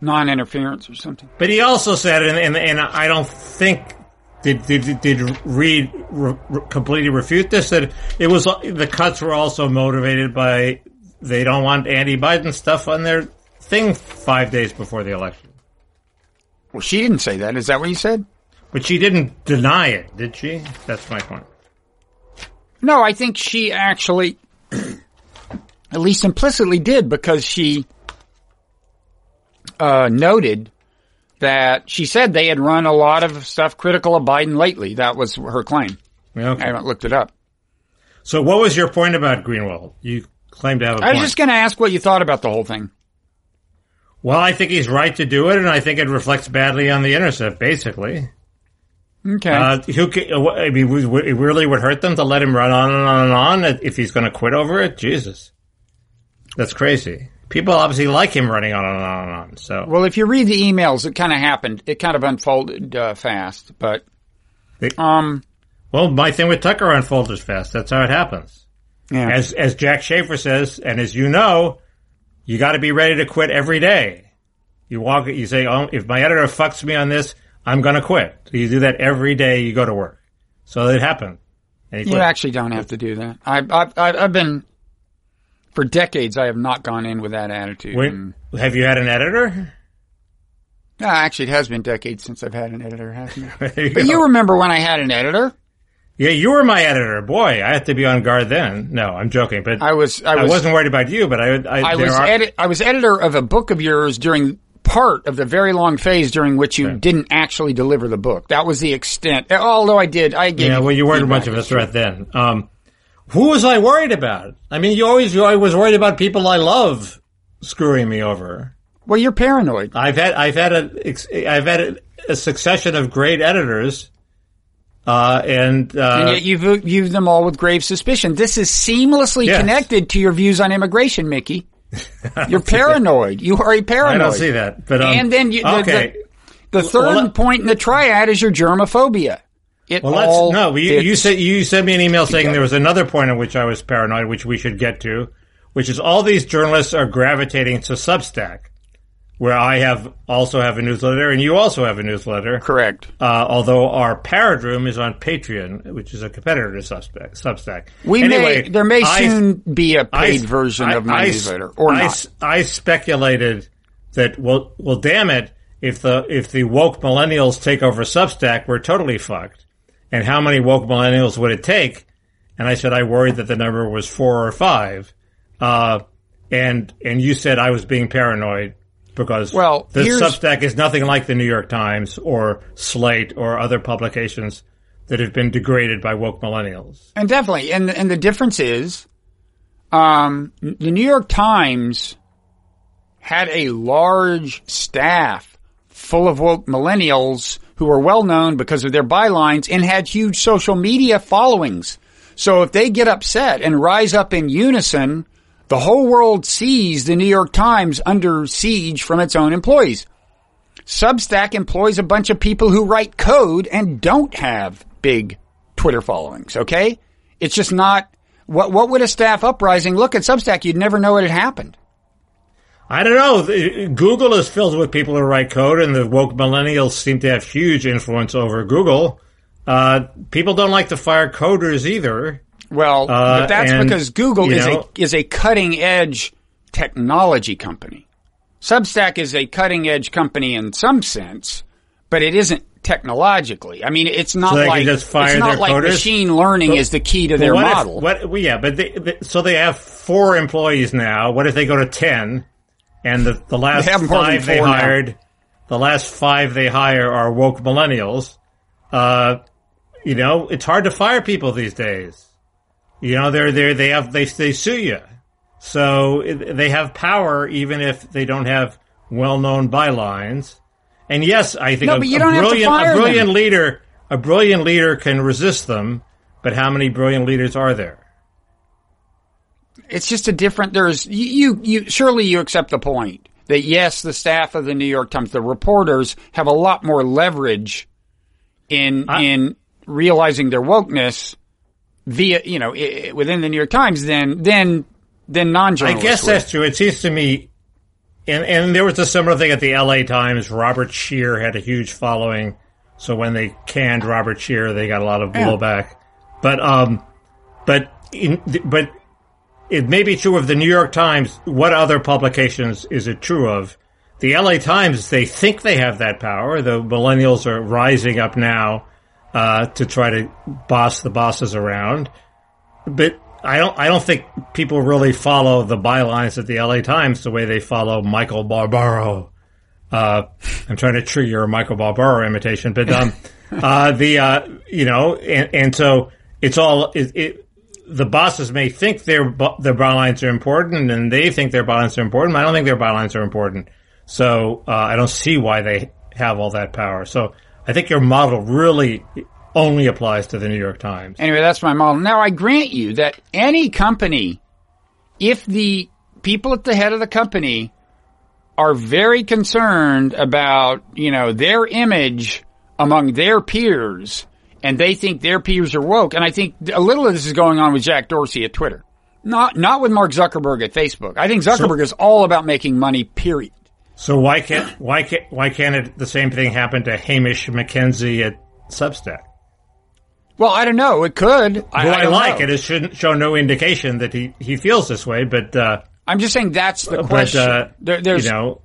non-interference or something. But he also said, and, and, and I don't think did did did Reed re, re- completely refute this that it was the cuts were also motivated by they don't want anti-Biden stuff on their thing five days before the election. Well, she didn't say that. Is that what you said? But she didn't deny it, did she? That's my point. No, I think she actually, at least implicitly did because she uh, noted that she said they had run a lot of stuff critical of Biden lately. That was her claim. Okay. I haven't looked it up. So, what was your point about Greenwald? You claim to have a I was point. just going to ask what you thought about the whole thing. well, I think he's right to do it, and I think it reflects badly on the internet. Basically, Okay. uh, who? uh, I mean, it really would hurt them to let him run on and on and on if he's going to quit over it. Jesus, that's crazy. People obviously like him running on and on and on. So, well, if you read the emails, it kind of happened. It kind of unfolded uh, fast, but um, well, my thing with Tucker unfolds fast. That's how it happens. yeah. As as Jack Shafer says, and as you know, you got to be ready to quit every day. You walk, you say, "Oh, if my editor fucks me on this, I'm going to quit." So you do that every day you go to work. So it happened. You quit. actually don't have to do that. I've, I've I've been for decades. I have not gone in with that attitude. When- have you had an editor? No, actually, it has been decades since I've had an editor, hasn't it? You But go. you remember when I had an editor? yeah, you were my editor. Boy, I had to be on guard then. No, I'm joking, but I was. I I, was. wasn't worried about you. But I, I, I there was. are, Edit, I was editor of a book of yours during part of the very long phase during which you didn't actually deliver the book. That was the extent. Although I did, I gave. Yeah, well, you weren't much of a threat then. Um, who was I worried about? I mean, you always, you always was worried about people I love screwing me over. Well, you're paranoid. I've had, I've had a, I've had a, succession of great editors, uh, and, uh, and yet you view, view them all with grave suspicion. This is seamlessly Yes. connected to your views on immigration, Mickey. You're paranoid. You are a paranoid. I don't see that. But um, And then you, the, okay. the, the third Well, point in the triad is your germophobia. It Well, all let's no. You, you said you sent me an email saying there was another point at which I was paranoid, which we should get to, which is all these journalists are gravitating to Substack, where I have also have a newsletter, and you also have a newsletter. correct. Uh, although our Parrot Room is on Patreon, which is a competitor to Substack. Substack. We anyway, may there may I- soon be a paid version I- of my I- newsletter, or I, not. I speculated that well, well, damn it, if the if the woke millennials take over Substack, we're totally fucked. And how many woke millennials would it take? And I said I worried that the number was four or five. Uh, and and you said I was being paranoid because Well, the Substack is nothing like the New York Times or Slate or other publications that have been degraded by woke millennials. And definitely, and and the difference is, um, the New York Times had a large staff full of woke millennials who were well known because of their bylines and had huge social media followings. So if they get upset and rise up in unison, the whole world sees the New York Times under siege from its own employees. Substack employs a bunch of people who write code and don't have big Twitter followings, okay? It's just not, what, what would a staff uprising look at Substack? You'd never know it had happened. I don't know. Google is filled with people who write code, and the woke millennials seem to have huge influence over Google. Uh, people don't like to fire coders either. Well, Uh, but that's and, because Google is know- a, is a cutting edge technology company. Substack is a cutting edge company in some sense, but it isn't technologically. I mean, it's not So like, just fire it's not like coders? machine learning But- is the key to their what model. If, what? Well, yeah, but they, they, so they have four employees now. What if they go to ten, and the the last They have more than five they four now. hired, the last five they hire are woke millennials. Uh, you know, it's hard to fire people these days. You know, they're they they have they they sue you, so they have power even if they don't have well known bylines. And yes, I think No, a, but you a don't have brilliant a brilliant them. leader a brilliant leader can resist them. But how many brilliant leaders are there? It's just a different there's you, you surely you accept the point that yes the staff of the New York Times the reporters have a lot more leverage in I- in realizing their wokeness via you know within the New York Times than than than non journalists. I guess that's true. It seems to me, and and there was a similar thing at the L.A. Times. Robert Scheer had a huge following, so when they canned Robert Scheer, they got a lot of Yeah. blowback. But um, but in, but it may be true of the New York Times. What other publications is it true of? the LA Times, they think they have that power. The millennials are rising up now uh, to try to boss the bosses around. But I don't, I don't think people really follow the bylines at the LA Times the way they follow Michael Barbaro. Uh, I'm trying to trigger a Michael Barbaro imitation, but um, uh, the uh, you know, and, and so it's all it, it the bosses may think their their bylines are important, and they think their bylines are important. I don't think their bylines are important. So uh, I don't see why they have all that power. So I think your model really only applies to the New York Times. Anyway, that's my model. Now I grant you that any company, if the people at the head of the company are very concerned about, you know, their image among their peers and they think their peers are woke. And I think a little of this is going on with Jack Dorsey at Twitter. Not, not with Mark Zuckerberg at Facebook. I think Zuckerberg so, is all about making money, period. So why can't why can't why can't it, the same thing happen to Hamish McKenzie at Substack? Well, I don't know. It could. Who I, I, I like know. it. It shouldn't show no indication that he, he feels this way. But uh, I'm just saying that's the question. But, uh, there, there's, you know,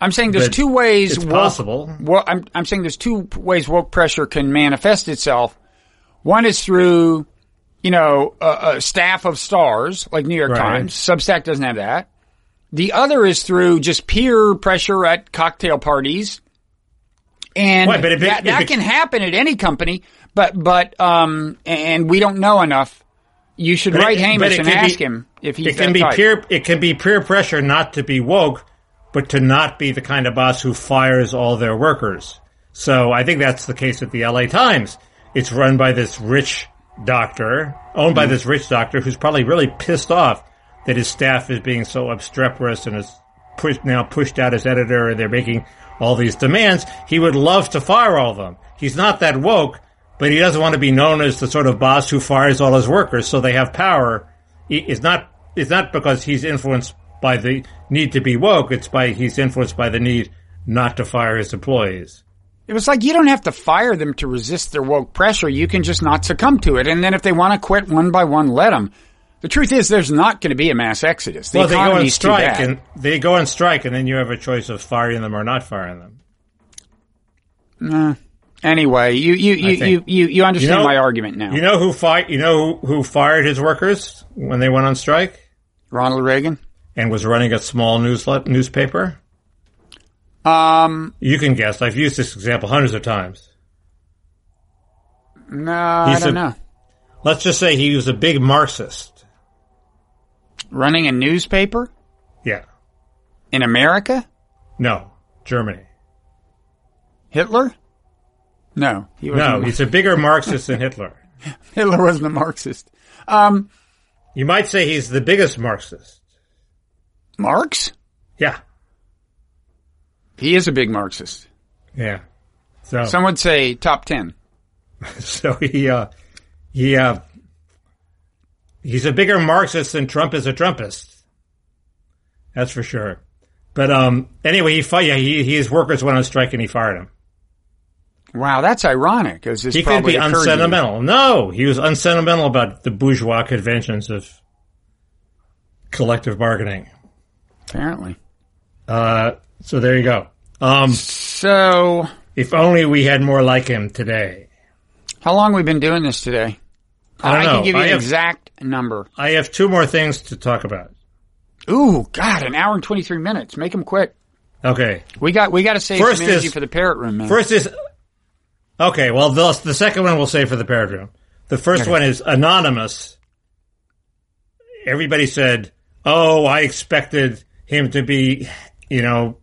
I'm saying there's two ways. It's woke, possible. Well, I'm I'm saying there's two ways woke pressure can manifest itself. One is through, you know, a, a staff of stars like New York right. Times. Substack doesn't have that. The other is through just peer pressure at cocktail parties. And but it, that, that can happen at any company, but, but, um, and we don't know enough. You should write it, Hamish and ask be, him if he's it can be type. peer, it can be peer pressure not to be woke, but to not be the kind of boss who fires all their workers. So I think that's the case at the LA Times. It's run by this rich doctor, owned by mm-hmm. this rich doctor who's probably really pissed off that his staff is being so obstreperous and is pushed, now pushed out as editor and they're making all these demands. He would love to fire all of them. He's not that woke, but he doesn't want to be known as the sort of boss who fires all his workers so they have power. It's not, it's not because he's influenced by the need to be woke. It's by, he's influenced by the need not to fire his employees. It was like you don't have to fire them to resist their woke pressure. You can just not succumb to it. And then if they want to quit one by one, let them. The truth is, there's not going to be a mass exodus. The well, they go on strike, and they go on strike, and then you have a choice of firing them or not firing them. Uh, anyway, you you you, you, you you understand you know, my argument now. You know who fired? You know who, who fired his workers when they went on strike? Ronald Reagan, and was running a small newslet newspaper. Um, you can guess. I've used this example hundreds of times. No, He's I don't a, know. Let's just say he was a big Marxist. Running a newspaper? Yeah. In America? No, Germany. Hitler? No, he was No, he's a bigger Marxist than Hitler. Hitler wasn't a Marxist. Um, you might say he's the biggest Marxist. Marx? Yeah. He is a big Marxist. Yeah. So some would say top ten. so he uh, he uh, he's a bigger Marxist than Trump is a Trumpist. That's for sure. But um, anyway, he fired. Yeah, he, his workers went on strike and he fired him. Wow, that's ironic. Because he could be unsentimental. No, he was unsentimental about the bourgeois conventions of collective bargaining. Apparently. Uh, so there you go. Um, so if only we had more like him today. How long we been doing this today? I, don't I can give you I an have, exact number. I have two more things to talk about. Ooh, God, an hour and twenty three minutes. Make them quick. Okay. We got we got to save first some energy is, for the parrot room, man. First is okay. Well, the the second one we'll save for the parrot room. The first okay. one is anonymous. Everybody said, "Oh, I expected him to be, you know,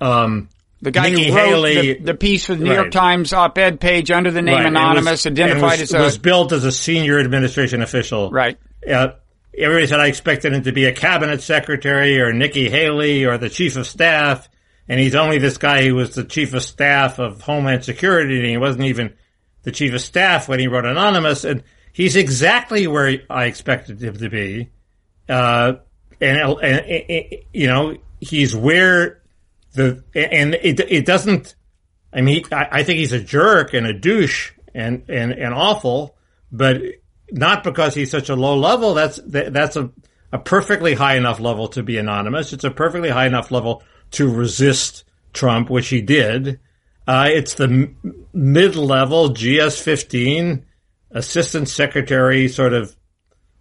um, the guy Nikki who wrote Haley, the, the, piece for the New right. York Times op-ed page under the name right. anonymous, was, identified was, as a was built as a senior administration official. Right. Uh, everybody said I expected him to be a cabinet secretary or Nikki Haley or the chief of staff, and he's only this guy who was the chief of staff of Homeland Security, and he wasn't even the chief of staff when he wrote anonymous, and he's exactly where I expected him to be. Uh, and, and, you know, he's where the and it it doesn't. I mean, I, think he's a jerk and a douche and and and awful, but not because he's such a low level. That's that's a a perfectly high enough level to be anonymous. It's a perfectly high enough level to resist Trump, which he did. Uh, it's the mid-level GS15 assistant secretary sort of,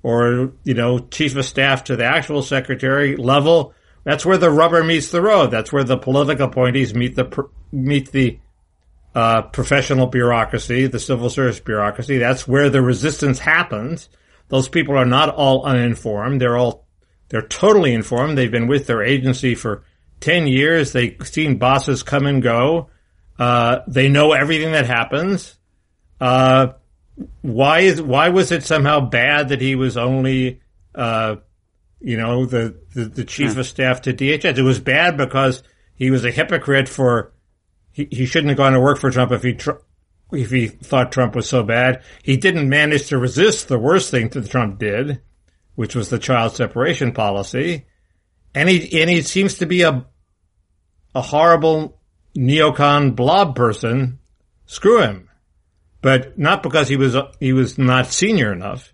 or, you know, chief of staff to the actual secretary level. That's where the rubber meets the road. That's where the political appointees meet the, meet the, uh, professional bureaucracy, the civil service bureaucracy. That's where the resistance happens. Those people are not all uninformed. They're all, they're totally informed. They've been with their agency for 10 years. They've seen bosses come and go. Uh, they know everything that happens. Uh, why is why was it somehow bad that he was only uh, you know the, the, the chief of staff to DHS? It was bad because he was a hypocrite for he, he shouldn't have gone to work for Trump if he tr- if he thought Trump was so bad. He didn't manage to resist the worst thing that Trump did, which was the child separation policy, and he and he seems to be a a horrible neocon blob person. Screw him but not because he was he was not senior enough.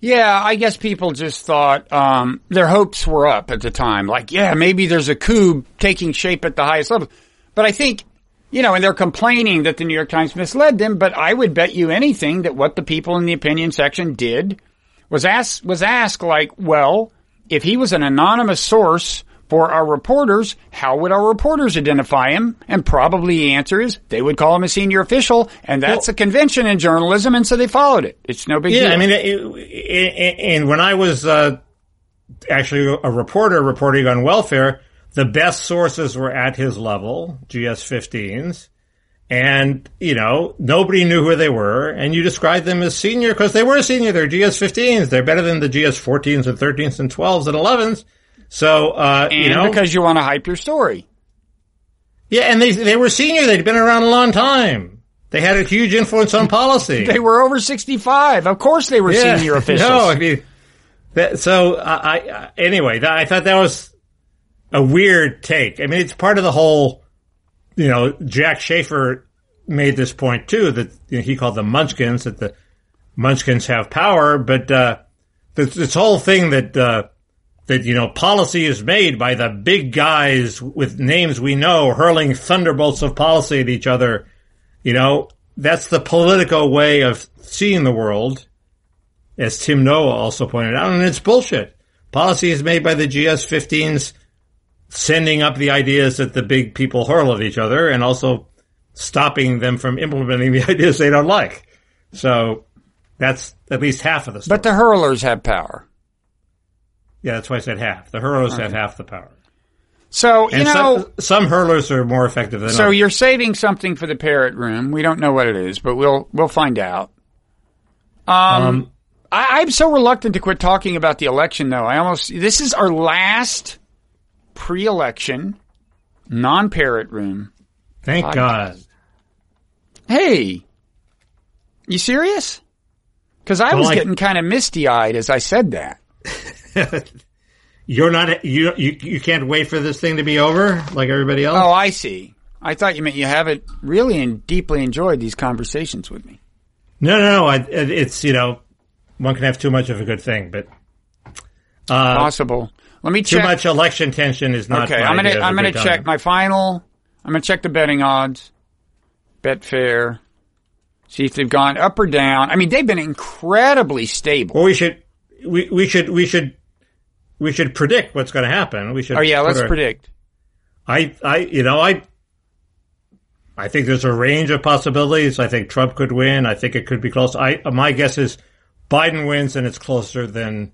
Yeah, I guess people just thought um, their hopes were up at the time. Like, yeah, maybe there's a coup taking shape at the highest level. But I think, you know, and they're complaining that the New York Times misled them. But I would bet you anything that what the people in the opinion section did was ask was asked like, well, if he was an anonymous source for our reporters, how would our reporters identify him? And probably the answer is they would call him a senior official, and that's well, a convention in journalism, and so they followed it. It's no big yeah, deal. I mean, it, it, and when I was uh, actually a reporter reporting on welfare, the best sources were at his level, GS15s. And, you know, nobody knew who they were. And you described them as senior because they were senior. They're GS15s. They're better than the GS14s and 13s and 12s and 11s. So, uh, you know, because you want to hype your story. Yeah, and they they were senior. They'd been around a long time. They had a huge influence on policy. they were over sixty five. Of course, they were yeah. senior officials. No, I mean, that, so I, I anyway, that, I thought that was a weird take. I mean, it's part of the whole. You know, Jack Shafer made this point too that you know, he called them Munchkins that the Munchkins have power, but uh, this, this whole thing that. Uh, that, you know, policy is made by the big guys with names we know hurling thunderbolts of policy at each other. You know, that's the political way of seeing the world, as Tim Noah also pointed out, and it's bullshit. Policy is made by the GS15s sending up the ideas that the big people hurl at each other and also stopping them from implementing the ideas they don't like. So that's at least half of the story. But the hurlers have power. Yeah, that's why I said half. The hurlers right. have half the power. So you and know, some, some, hurlers are more effective than. Others. So others. you're saving something for the parrot room. We don't know what it is, but we'll we'll find out. Um, um I, I'm so reluctant to quit talking about the election, though. I almost this is our last pre-election non-parrot room. Thank podcast. God. Hey, you serious? Because I well, was I, getting kind of misty-eyed as I said that. You're not you, you you can't wait for this thing to be over like everybody else. Oh, I see. I thought you meant you haven't really and deeply enjoyed these conversations with me. No, no, no. I, it's you know, one can have too much of a good thing, but uh, possible. Let me check. Too much election tension is not. Okay, I'm gonna I'm gonna check my final. I'm gonna check the betting odds. Betfair. See if they've gone up or down. I mean, they've been incredibly stable. Well, we should we we should we should we should predict what's going to happen. We should. Oh yeah, let's our, predict. I I you know I I think there's a range of possibilities. I think Trump could win. I think it could be close. I my guess is Biden wins and it's closer than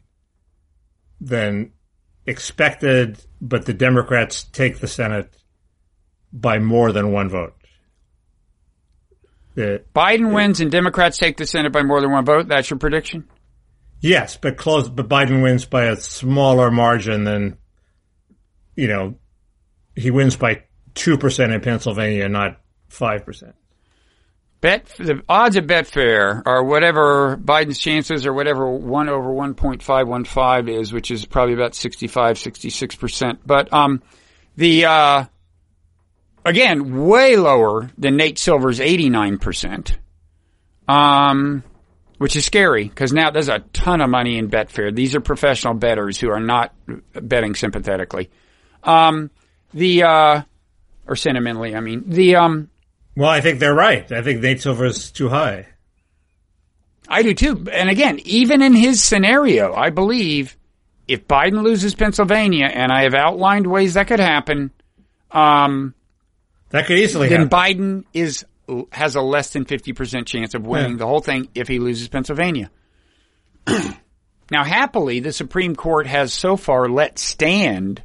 than expected, but the Democrats take the Senate by more than one vote. Biden it, wins and Democrats take the Senate by more than one vote. That's your prediction? Yes, but close. But Biden wins by a smaller margin than, you know, he wins by two percent in Pennsylvania, not five percent. Bet the odds of Betfair are whatever Biden's chances are whatever one over one point five one five is, which is probably about 65, 66 percent. But um, the uh, again way lower than Nate Silver's eighty nine percent. Um, which is scary because now there's a ton of money in Betfair. These are professional bettors who are not betting sympathetically. Um, The uh, or sentimentally, I mean the um. Well, I think they're right. I think Nate Silver is too high. I do too. And again, even in his scenario, I believe if Biden loses Pennsylvania, and I have outlined ways that could happen, um, that could easily then happen. Biden is has a less than fifty percent chance of winning Yeah. the whole thing if he loses Pennsylvania. now, happily, the Supreme Court has so far let stand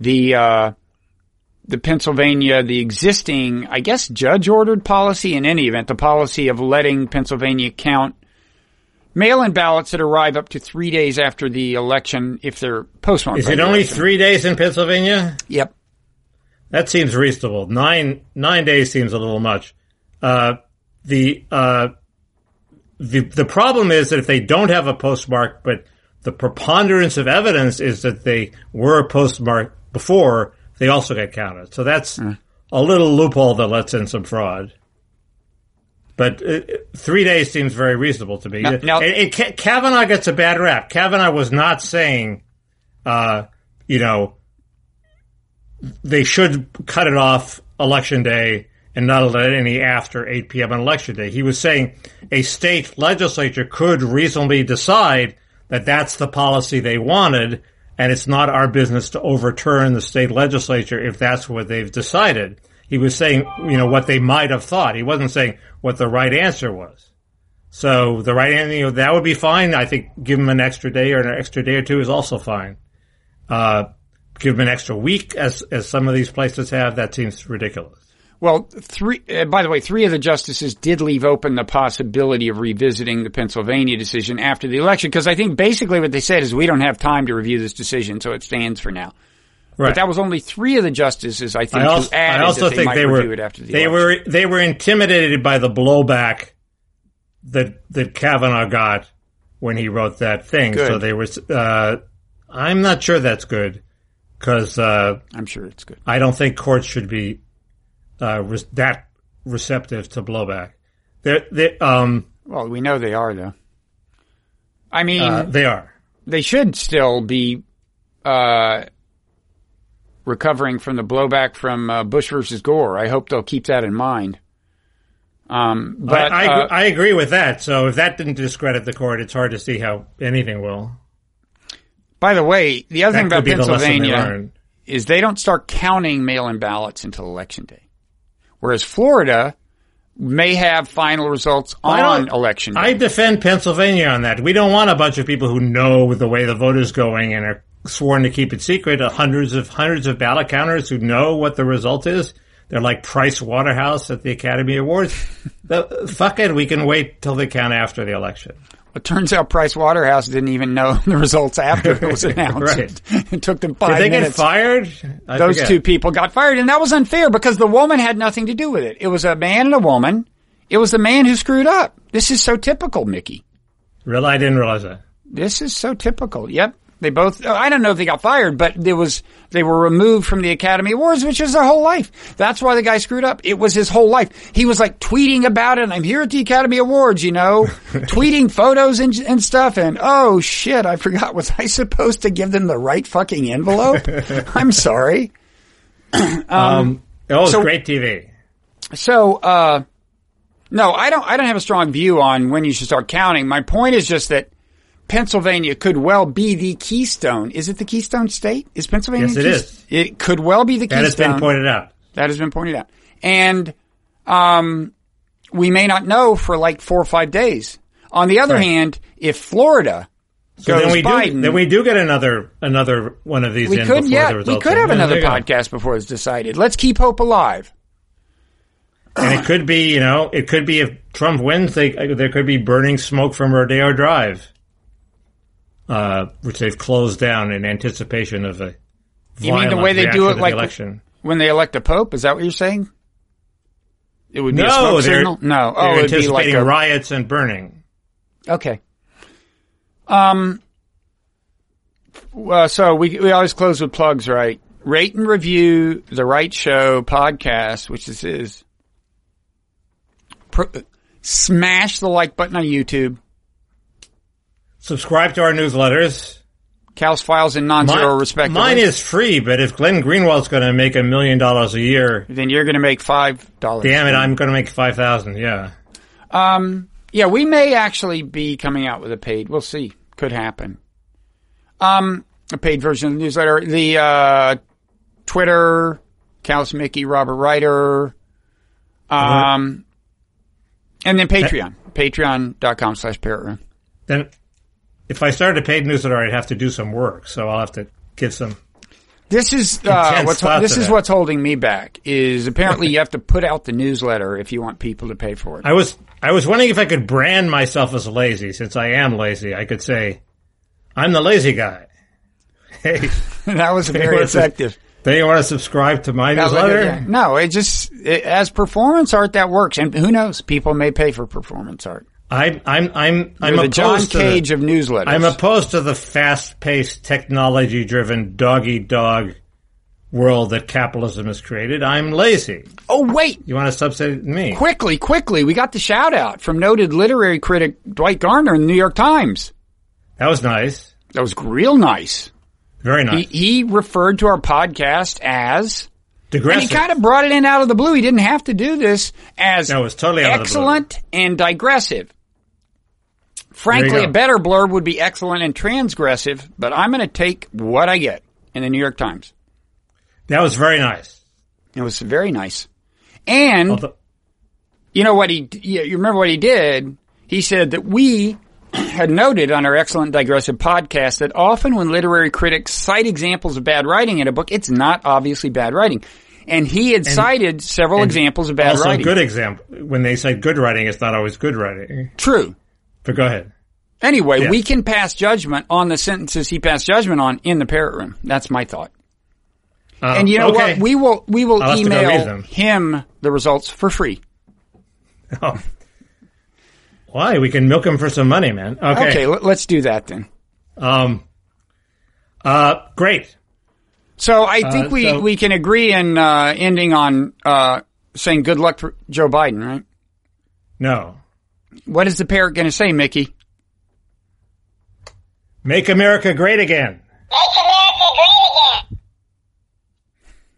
the uh, the Pennsylvania, the existing, I guess, judge ordered policy. In any event, the policy of letting Pennsylvania count mail-in ballots that arrive up to three days after the election if they're postmarked. Is it only election. three days in Pennsylvania? Yep. That seems reasonable. Nine nine days seems a little much. Uh, the uh, the the problem is that if they don't have a postmark, but the preponderance of evidence is that they were postmarked before, they also get counted. So that's a little loophole that lets in some fraud. But uh, three days seems very reasonable to me. Now- now- And- and Kavanaugh gets a bad rap. Kavanaugh was not saying, uh, you know, they should cut it off election day and not let any after 8 p.m. on election day. He was saying a state legislature could reasonably decide that that's the policy they wanted, and it's not our business to overturn the state legislature if that's what they've decided. He was saying, you know, what they might have thought. He wasn't saying what the right answer was. So the right answer, you know, that would be fine. I think give him an extra day or an extra day or two is also fine. Uh, give him an extra week as, as some of these places have. That seems ridiculous. Well, three. Uh, by the way, three of the justices did leave open the possibility of revisiting the Pennsylvania decision after the election because I think basically what they said is we don't have time to review this decision, so it stands for now. Right. But that was only three of the justices, I think, I also, I also they think they were it after the they election. were they were intimidated by the blowback that that Kavanaugh got when he wrote that thing. Good. So they were. Uh, I'm not sure that's good because uh, I'm sure it's good. I don't think courts should be uh, re- that receptive to blowback. They're, they um Well, we know they are though. I mean, uh, they are. they should still be uh, recovering from the blowback from uh, Bush versus Gore. I hope they'll keep that in mind. Um, but I, I, uh, I agree with that. So if that didn't discredit the court, it's hard to see how anything will. by the way, the other That thing about could be the they Pennsylvania is they don't start counting mail-in ballots until election day, whereas Florida may have final results on election day. I defend Pennsylvania on that. We don't want a bunch of people who know the way the vote is going and are sworn to keep it secret. Hundreds of hundreds of ballot counters who know what the result is. They're like Price Waterhouse at the Academy Awards. the, fuck it, we can wait till they count after the election. It turns out Price Waterhouse didn't even know the results after it was announced. Right. It took them five Did they minutes. get fired? I Those forget. two people got fired, and that was unfair because the woman had nothing to do with it. It was a man and a woman. It was the man who screwed up. This is so typical, Mickey. Really, I didn't realize that. This is so typical. Yep. They both, I don't know if they got fired, but there was, they were removed from the Academy Awards, which is their whole life. That's why the guy screwed up. It was his whole life. He was like tweeting about it. I'm here at the Academy Awards, you know, tweeting photos and, and stuff. And oh shit, I forgot. Was I supposed to give them the right fucking envelope? I'm sorry. Um, it was so- great TV. So, uh, no, I don't, I don't have a strong view on when you should start counting. My point is just that Pennsylvania could well be the keystone. Is it the keystone state? Is Pennsylvania? Yes, it is. It could well be the keystone. That has been pointed out. That has been pointed out. And, um, we may not know for like four or five days. On the other Right. hand, if Florida So goes then we Biden, do. Then we do get another another one of these. we in could, yeah, we could have another podcast before it's decided. Let's keep hope alive. And it could be, you know, it could be if Trump wins, they, there could be burning smoke from Rodeo Drive, uh, which they've closed down in anticipation of a. You mean the way they do it the like- election. When they elect a pope, is that what you're saying? It would be a No, they're, signal? No. Oh, it'd be like anticipating a, riots and burning. Okay. Um. Well, so we we always close with plugs, right? Rate and review the Wright Show podcast, which this is. Smash the like button on YouTube. Subscribe to our newsletters. Kausfiles and non-zero respectively. Mine is free, but if Glenn Greenwald's going to make a million dollars a year, then you're going to make five dollars. damn it, I'm going to make five thousand. Yeah. Um, yeah, we may actually be coming out with a paid. We'll see. Could happen. Um, a paid version of the newsletter. The uh, Twitter, Kaus Mickey, Robert Wrighter. Um, and then Patreon. Patreon.com slash parrot room. Then, if I started a paid newsletter, I'd have to do some work, so I'll have to give some. This is uh, what's this is what's holding me back. Is apparently you have to put out the newsletter if you want people to pay for it. I was I was wondering if I could brand myself as lazy, since I am lazy. I could say, "I'm the lazy guy." Hey, that was very effective. you want to subscribe to my That was a newsletter? yeah. No, it just it, as performance art that works, and who knows? People may pay for performance art. I, I'm I'm I'm You're the opposed John to the- Cage of newsletters. I'm opposed to the fast-paced, technology-driven, dog-eat-dog world that capitalism has created. I'm lazy. oh wait, You want to subsidize me? quickly, quickly, we got the shout out from noted literary critic Dwight Garner in the New York Times. That was nice. That was real nice. Very nice. he referred to our podcast as, Digressive. and he kind of brought it in out of the blue. He didn't have to do this as No, it was totally out of the blue. excellent and digressive. Frankly, a better blurb would be excellent and transgressive, but I'm going to take what I get in the New York Times. that was very nice. It was very nice. And Although, you know what he, you remember what he did? He said that we had noted on our excellent digressive podcast that often when literary critics cite examples of bad writing in a book, it's not obviously bad writing. And he had cited several examples of bad also, writing. good example. When they say good writing, it's not always good writing. True. But go ahead. Anyway, Yeah. we can pass judgment on the sentences he passed judgment on in the parrot room. That's my thought. Uh, And you know okay. what? We will we will I'll have to go read email him the results for free. Oh. Why? We can milk him for some money, man. Okay. Okay, let, let's do that then. Um. Uh. Great. So I think we, so- we can agree in uh, ending on uh, saying good luck for Joe Biden, right? No. What is the parrot going to say, Mickey? Make America great again. Make America great again.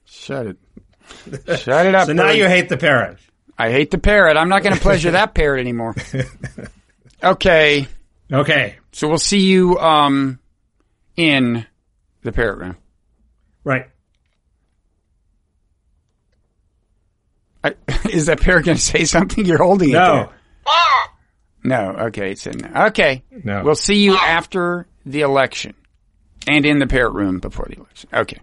Shut it. Shut it up. So now Billy. you hate the parrot. I hate the parrot. I'm not going to pleasure that parrot anymore. Okay. Okay. So we'll see you um, in the parrot room. Right. I, is that parrot going to say something? You're holding it No. There. No. Okay. It's in there. Okay. No. We'll see you after the election and in the parrot room before the election. Okay.